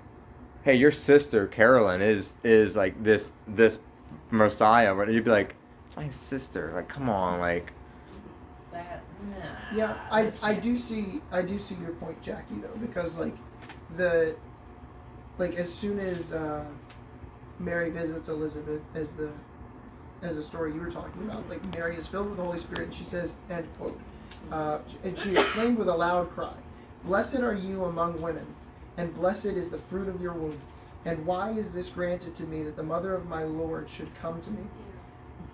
Speaker 2: hey, your sister Carolyn is, is like this, this Messiah, you'd be like, my sister, like, come on, like,
Speaker 1: nah.
Speaker 5: Yeah, I, I do see I do see your point, Jackie, though, because like the like as soon as uh, Mary visits Elizabeth as the as the story you were talking about, like Mary is filled with the Holy Spirit, and she says, end quote, uh, and she exclaimed with a loud cry, "Blessed are you among women, and blessed is the fruit of your womb. And why is this granted to me that the mother of my Lord should come to me?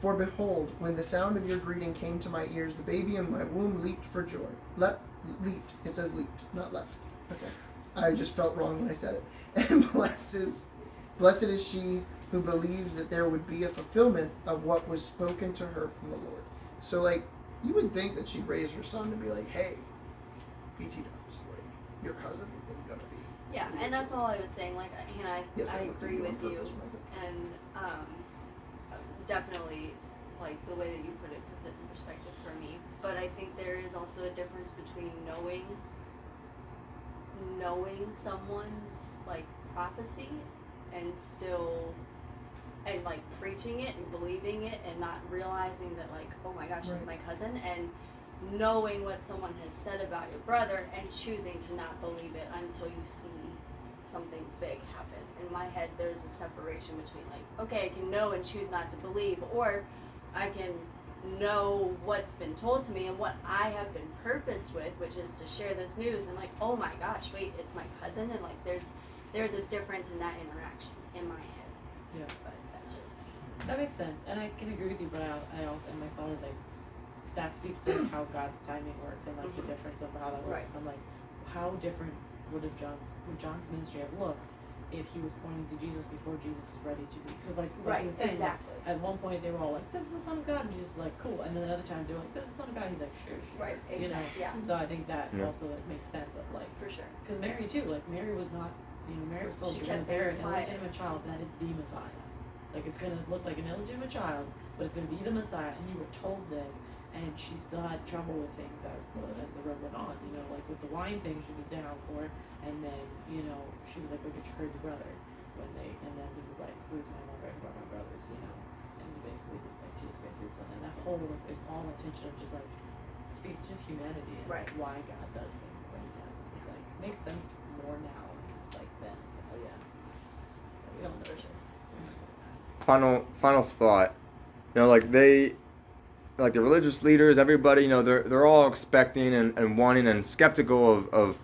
Speaker 5: For behold, when the sound of your greeting came to my ears, the baby in my womb leaped for joy. Leapt leaped. It says leaped, not leapt. Okay. I just felt wrong when I said it. And blessed is, blessed is she who believed that there would be a fulfillment of what was spoken to her from the Lord. So like, you would think that she'd raise her son to be like, hey, PT Dubs, like your cousin is gonna be.
Speaker 3: Yeah, and that's all I was saying. Like, I- and I,
Speaker 5: Yes,
Speaker 3: I
Speaker 5: at
Speaker 3: agree with you,
Speaker 5: I
Speaker 3: and um, definitely, like the way that you put it puts it in perspective for me. But I think there is also a difference between knowing, knowing someone's like prophecy, and still, and like preaching it and believing it, and not realizing that like, oh my gosh, this is my cousin, and knowing what someone has said about your brother and choosing to not believe it until you see something big happen. In my head, there's a separation between like, okay, I can know and choose not to believe, or I can know what's been told to me and what I have been purposed with, which is to share this news. And like, oh my gosh, wait, it's my cousin, and like, there's there's a difference in that interaction in my head.
Speaker 8: Yeah.
Speaker 3: But that's just
Speaker 8: That makes sense, and I can agree with you. But I, I also, and my thought is like, that speaks to how God's timing works and like the
Speaker 3: Mhm.
Speaker 8: difference of how that works.
Speaker 3: Right.
Speaker 8: I'm like, how different would have John's would John's ministry have looked if he was pointing to Jesus before Jesus was ready to be? Because like, like
Speaker 3: right,
Speaker 8: he was saying, like,
Speaker 3: exactly.
Speaker 8: at one point they were all like, "This is the Son of God," and Jesus was like, "Cool," and then other times they were like, "This is the Son of God." He's like, "Sure, sure."
Speaker 3: Right,
Speaker 8: You know.
Speaker 3: exactly. Yeah,
Speaker 8: So I think that
Speaker 2: Yeah.
Speaker 8: also like makes sense of like,
Speaker 3: for sure.
Speaker 8: because Mary too, like Mary was not, you know, Mary was told
Speaker 3: She
Speaker 8: you're gonna
Speaker 3: kept
Speaker 8: bear
Speaker 3: things
Speaker 8: an
Speaker 3: quiet.
Speaker 8: illegitimate child that is the Messiah. Like it's gonna look like an illegitimate child, but it's gonna be the Messiah, and you were told this, and she still had trouble with things as the as the road went on. You know, like with the wine thing, she was down for, and then you know she was like, "Go get your crazy brother," when they, and then he was like, "Who's my mother and who are my brothers?" You know, and basically just like Jesus basically said, and that whole like there's all intention of just like speaks to just humanity and
Speaker 3: Right.
Speaker 8: like, why God does things the way He does. them. It's like makes sense more now. It's like then. It's like, oh yeah, we don't know this.
Speaker 2: final final thought you know like they like the religious leaders everybody you know they're they're all expecting and, and wanting and skeptical of, of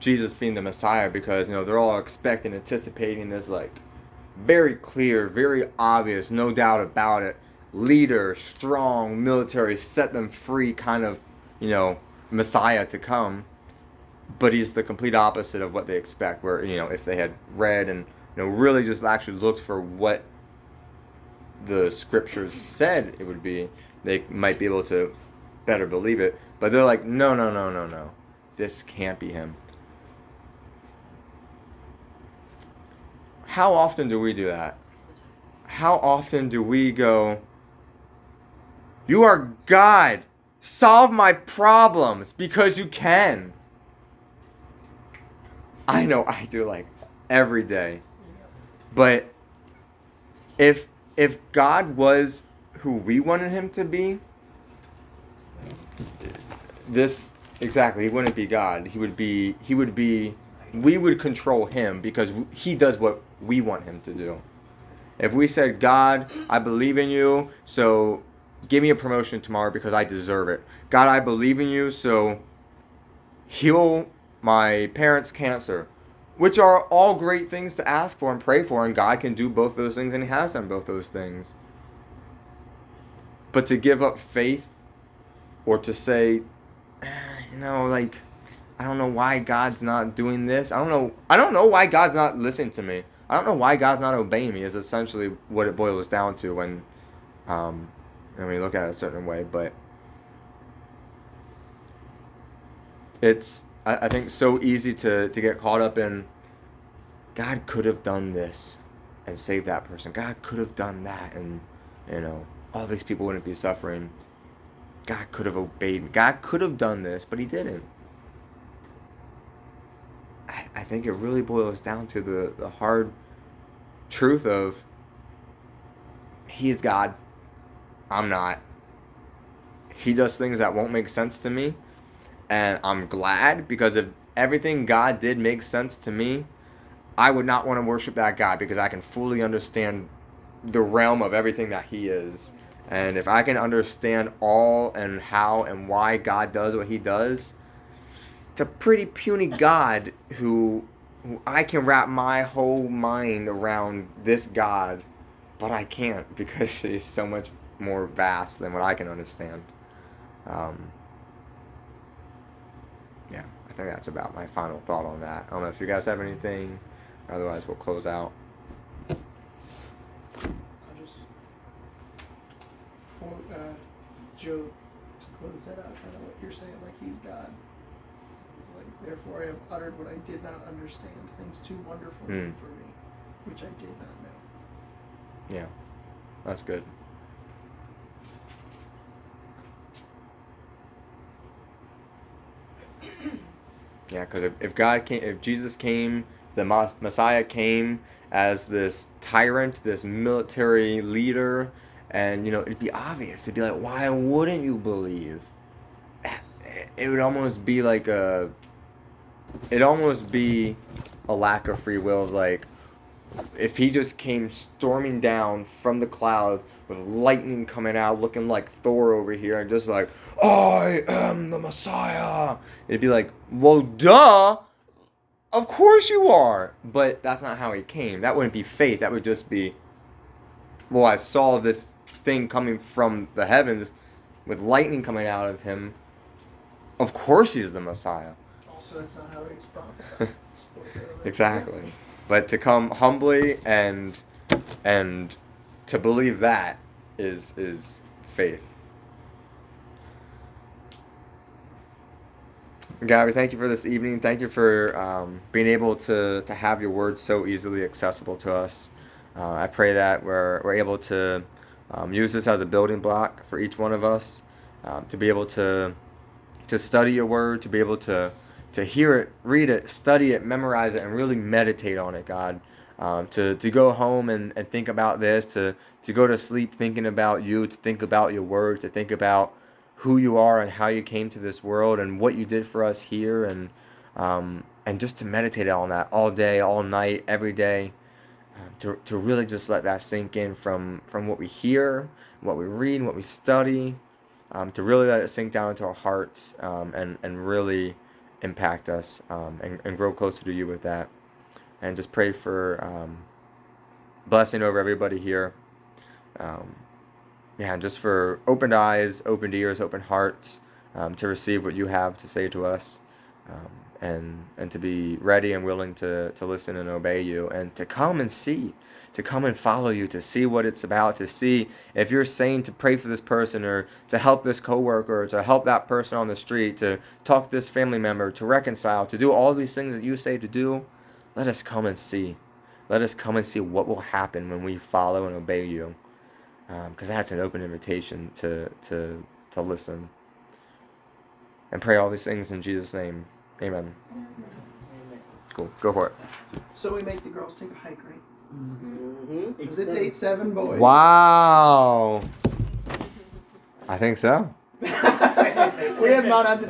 Speaker 2: jesus being the messiah because you know they're all expecting anticipating this like very clear very obvious no doubt about it leader strong military set them free kind of you know messiah to come but he's the complete opposite of what they expect where you know if they had read and you know really just actually looked for what the scriptures said it would be, they might be able to better believe it. But they're like, no, no, no, no, no. This can't be him. How often do we do that? How often do we go, You are God. Solve my problems because you can. I know I do like every day. But if if God was who we wanted him to be, this exactly he wouldn't be God. He would be he would be we would control him because he does what we want him to do. If we said, God, I believe in you, so give me a promotion tomorrow because I deserve it. God, I believe in you, so heal my parents' cancer, which are all great things to ask for and pray for, and God can do both those things, and He has done both those things. But to give up faith or to say, "Eh, you know, like, I don't know why God's not doing this. I don't know. I don't know why God's not listening to me. I don't know why God's not obeying me. Is essentially what it boils down to when, um, when we look at it a certain way. But it's I, I think so easy to to get caught up in. God could have done this, and saved that person. God could have done that, and you know all these people wouldn't be suffering. God could have obeyed. God could have done this, but He didn't. I, I think it really boils down to the, the hard truth of He is God. I'm not. He does things that won't make sense to me. And I'm glad because if everything God did makes sense to me, I would not want to worship that God because I can fully understand the realm of everything that He is. And if I can understand all and how and why God does what He does, it's a pretty puny God who, who I can wrap my whole mind around this God, but I can't because He's so much more vast than what I can understand. Um, yeah, I think that's about my final thought on that. I don't know if you guys have anything. Otherwise, we'll close out.
Speaker 5: I'll just quote uh, Job to close that out. Kind of what you're saying, like he's God. Therefore I have uttered what I did not understand, things too wonderful
Speaker 2: Hmm.
Speaker 5: for me, which I did not know.
Speaker 2: Yeah, that's good. Yeah, because if, if God came, if Jesus came, the Mas- Messiah came as this tyrant, this military leader, and you know it'd be obvious. It'd be like, why wouldn't you believe? It would almost be like a. It'd almost be a lack of free will. Like, if he just came storming down from the clouds with lightning coming out, looking like Thor over here, and just like, I am the Messiah. It'd be like, well, duh. Of course you are. But that's not how he came. That wouldn't be faith. That would just be, well, I saw this thing coming from the heavens with lightning coming out of him. Of course he's the Messiah.
Speaker 5: Also, that's not how was prophesied.
Speaker 2: Exactly. But to come humbly and and to believe that is is faith. Gabby, thank you for this evening. Thank you for um, being able to, to have your word so easily accessible to us. Uh, I pray that we're, we're able to um, use this as a building block for each one of us, um, to be able to to study your word, to be able to to hear it, read it, study it, memorize it, and really meditate on it, God. Um, to, to go home and, and think about this, to, to go to sleep thinking about you, to think about your word, to think about who you are and how you came to this world and what you did for us here, and um, and just to meditate on that all day, all night, every day. Um, to, to really just let that sink in from, from what we hear, what we read, what we study, um, to really let it sink down into our hearts um, and, and really impact us um, and, and grow closer to you with that. And just pray for um, blessing over everybody here. Um, yeah, just for opened eyes, opened ears, open hearts um, to receive what you have to say to us. Um, and, and to be ready and willing to, to listen and obey you and to come and see to come and follow you to see what it's about to see if you're saying to pray for this person or to help this coworker or to help that person on the street to talk to this family member to reconcile to do all these things that you say to do let us come and see. Let us come and see what will happen when we follow and obey you. Um, because that's an open invitation to to to listen. And pray all these things in jesus name. Amen. Cool. Go for it.
Speaker 5: So we make the girls take a hike, right?
Speaker 7: Mm-hmm.
Speaker 5: Because it's eight seven boys.
Speaker 2: wow i think so
Speaker 5: we have not had the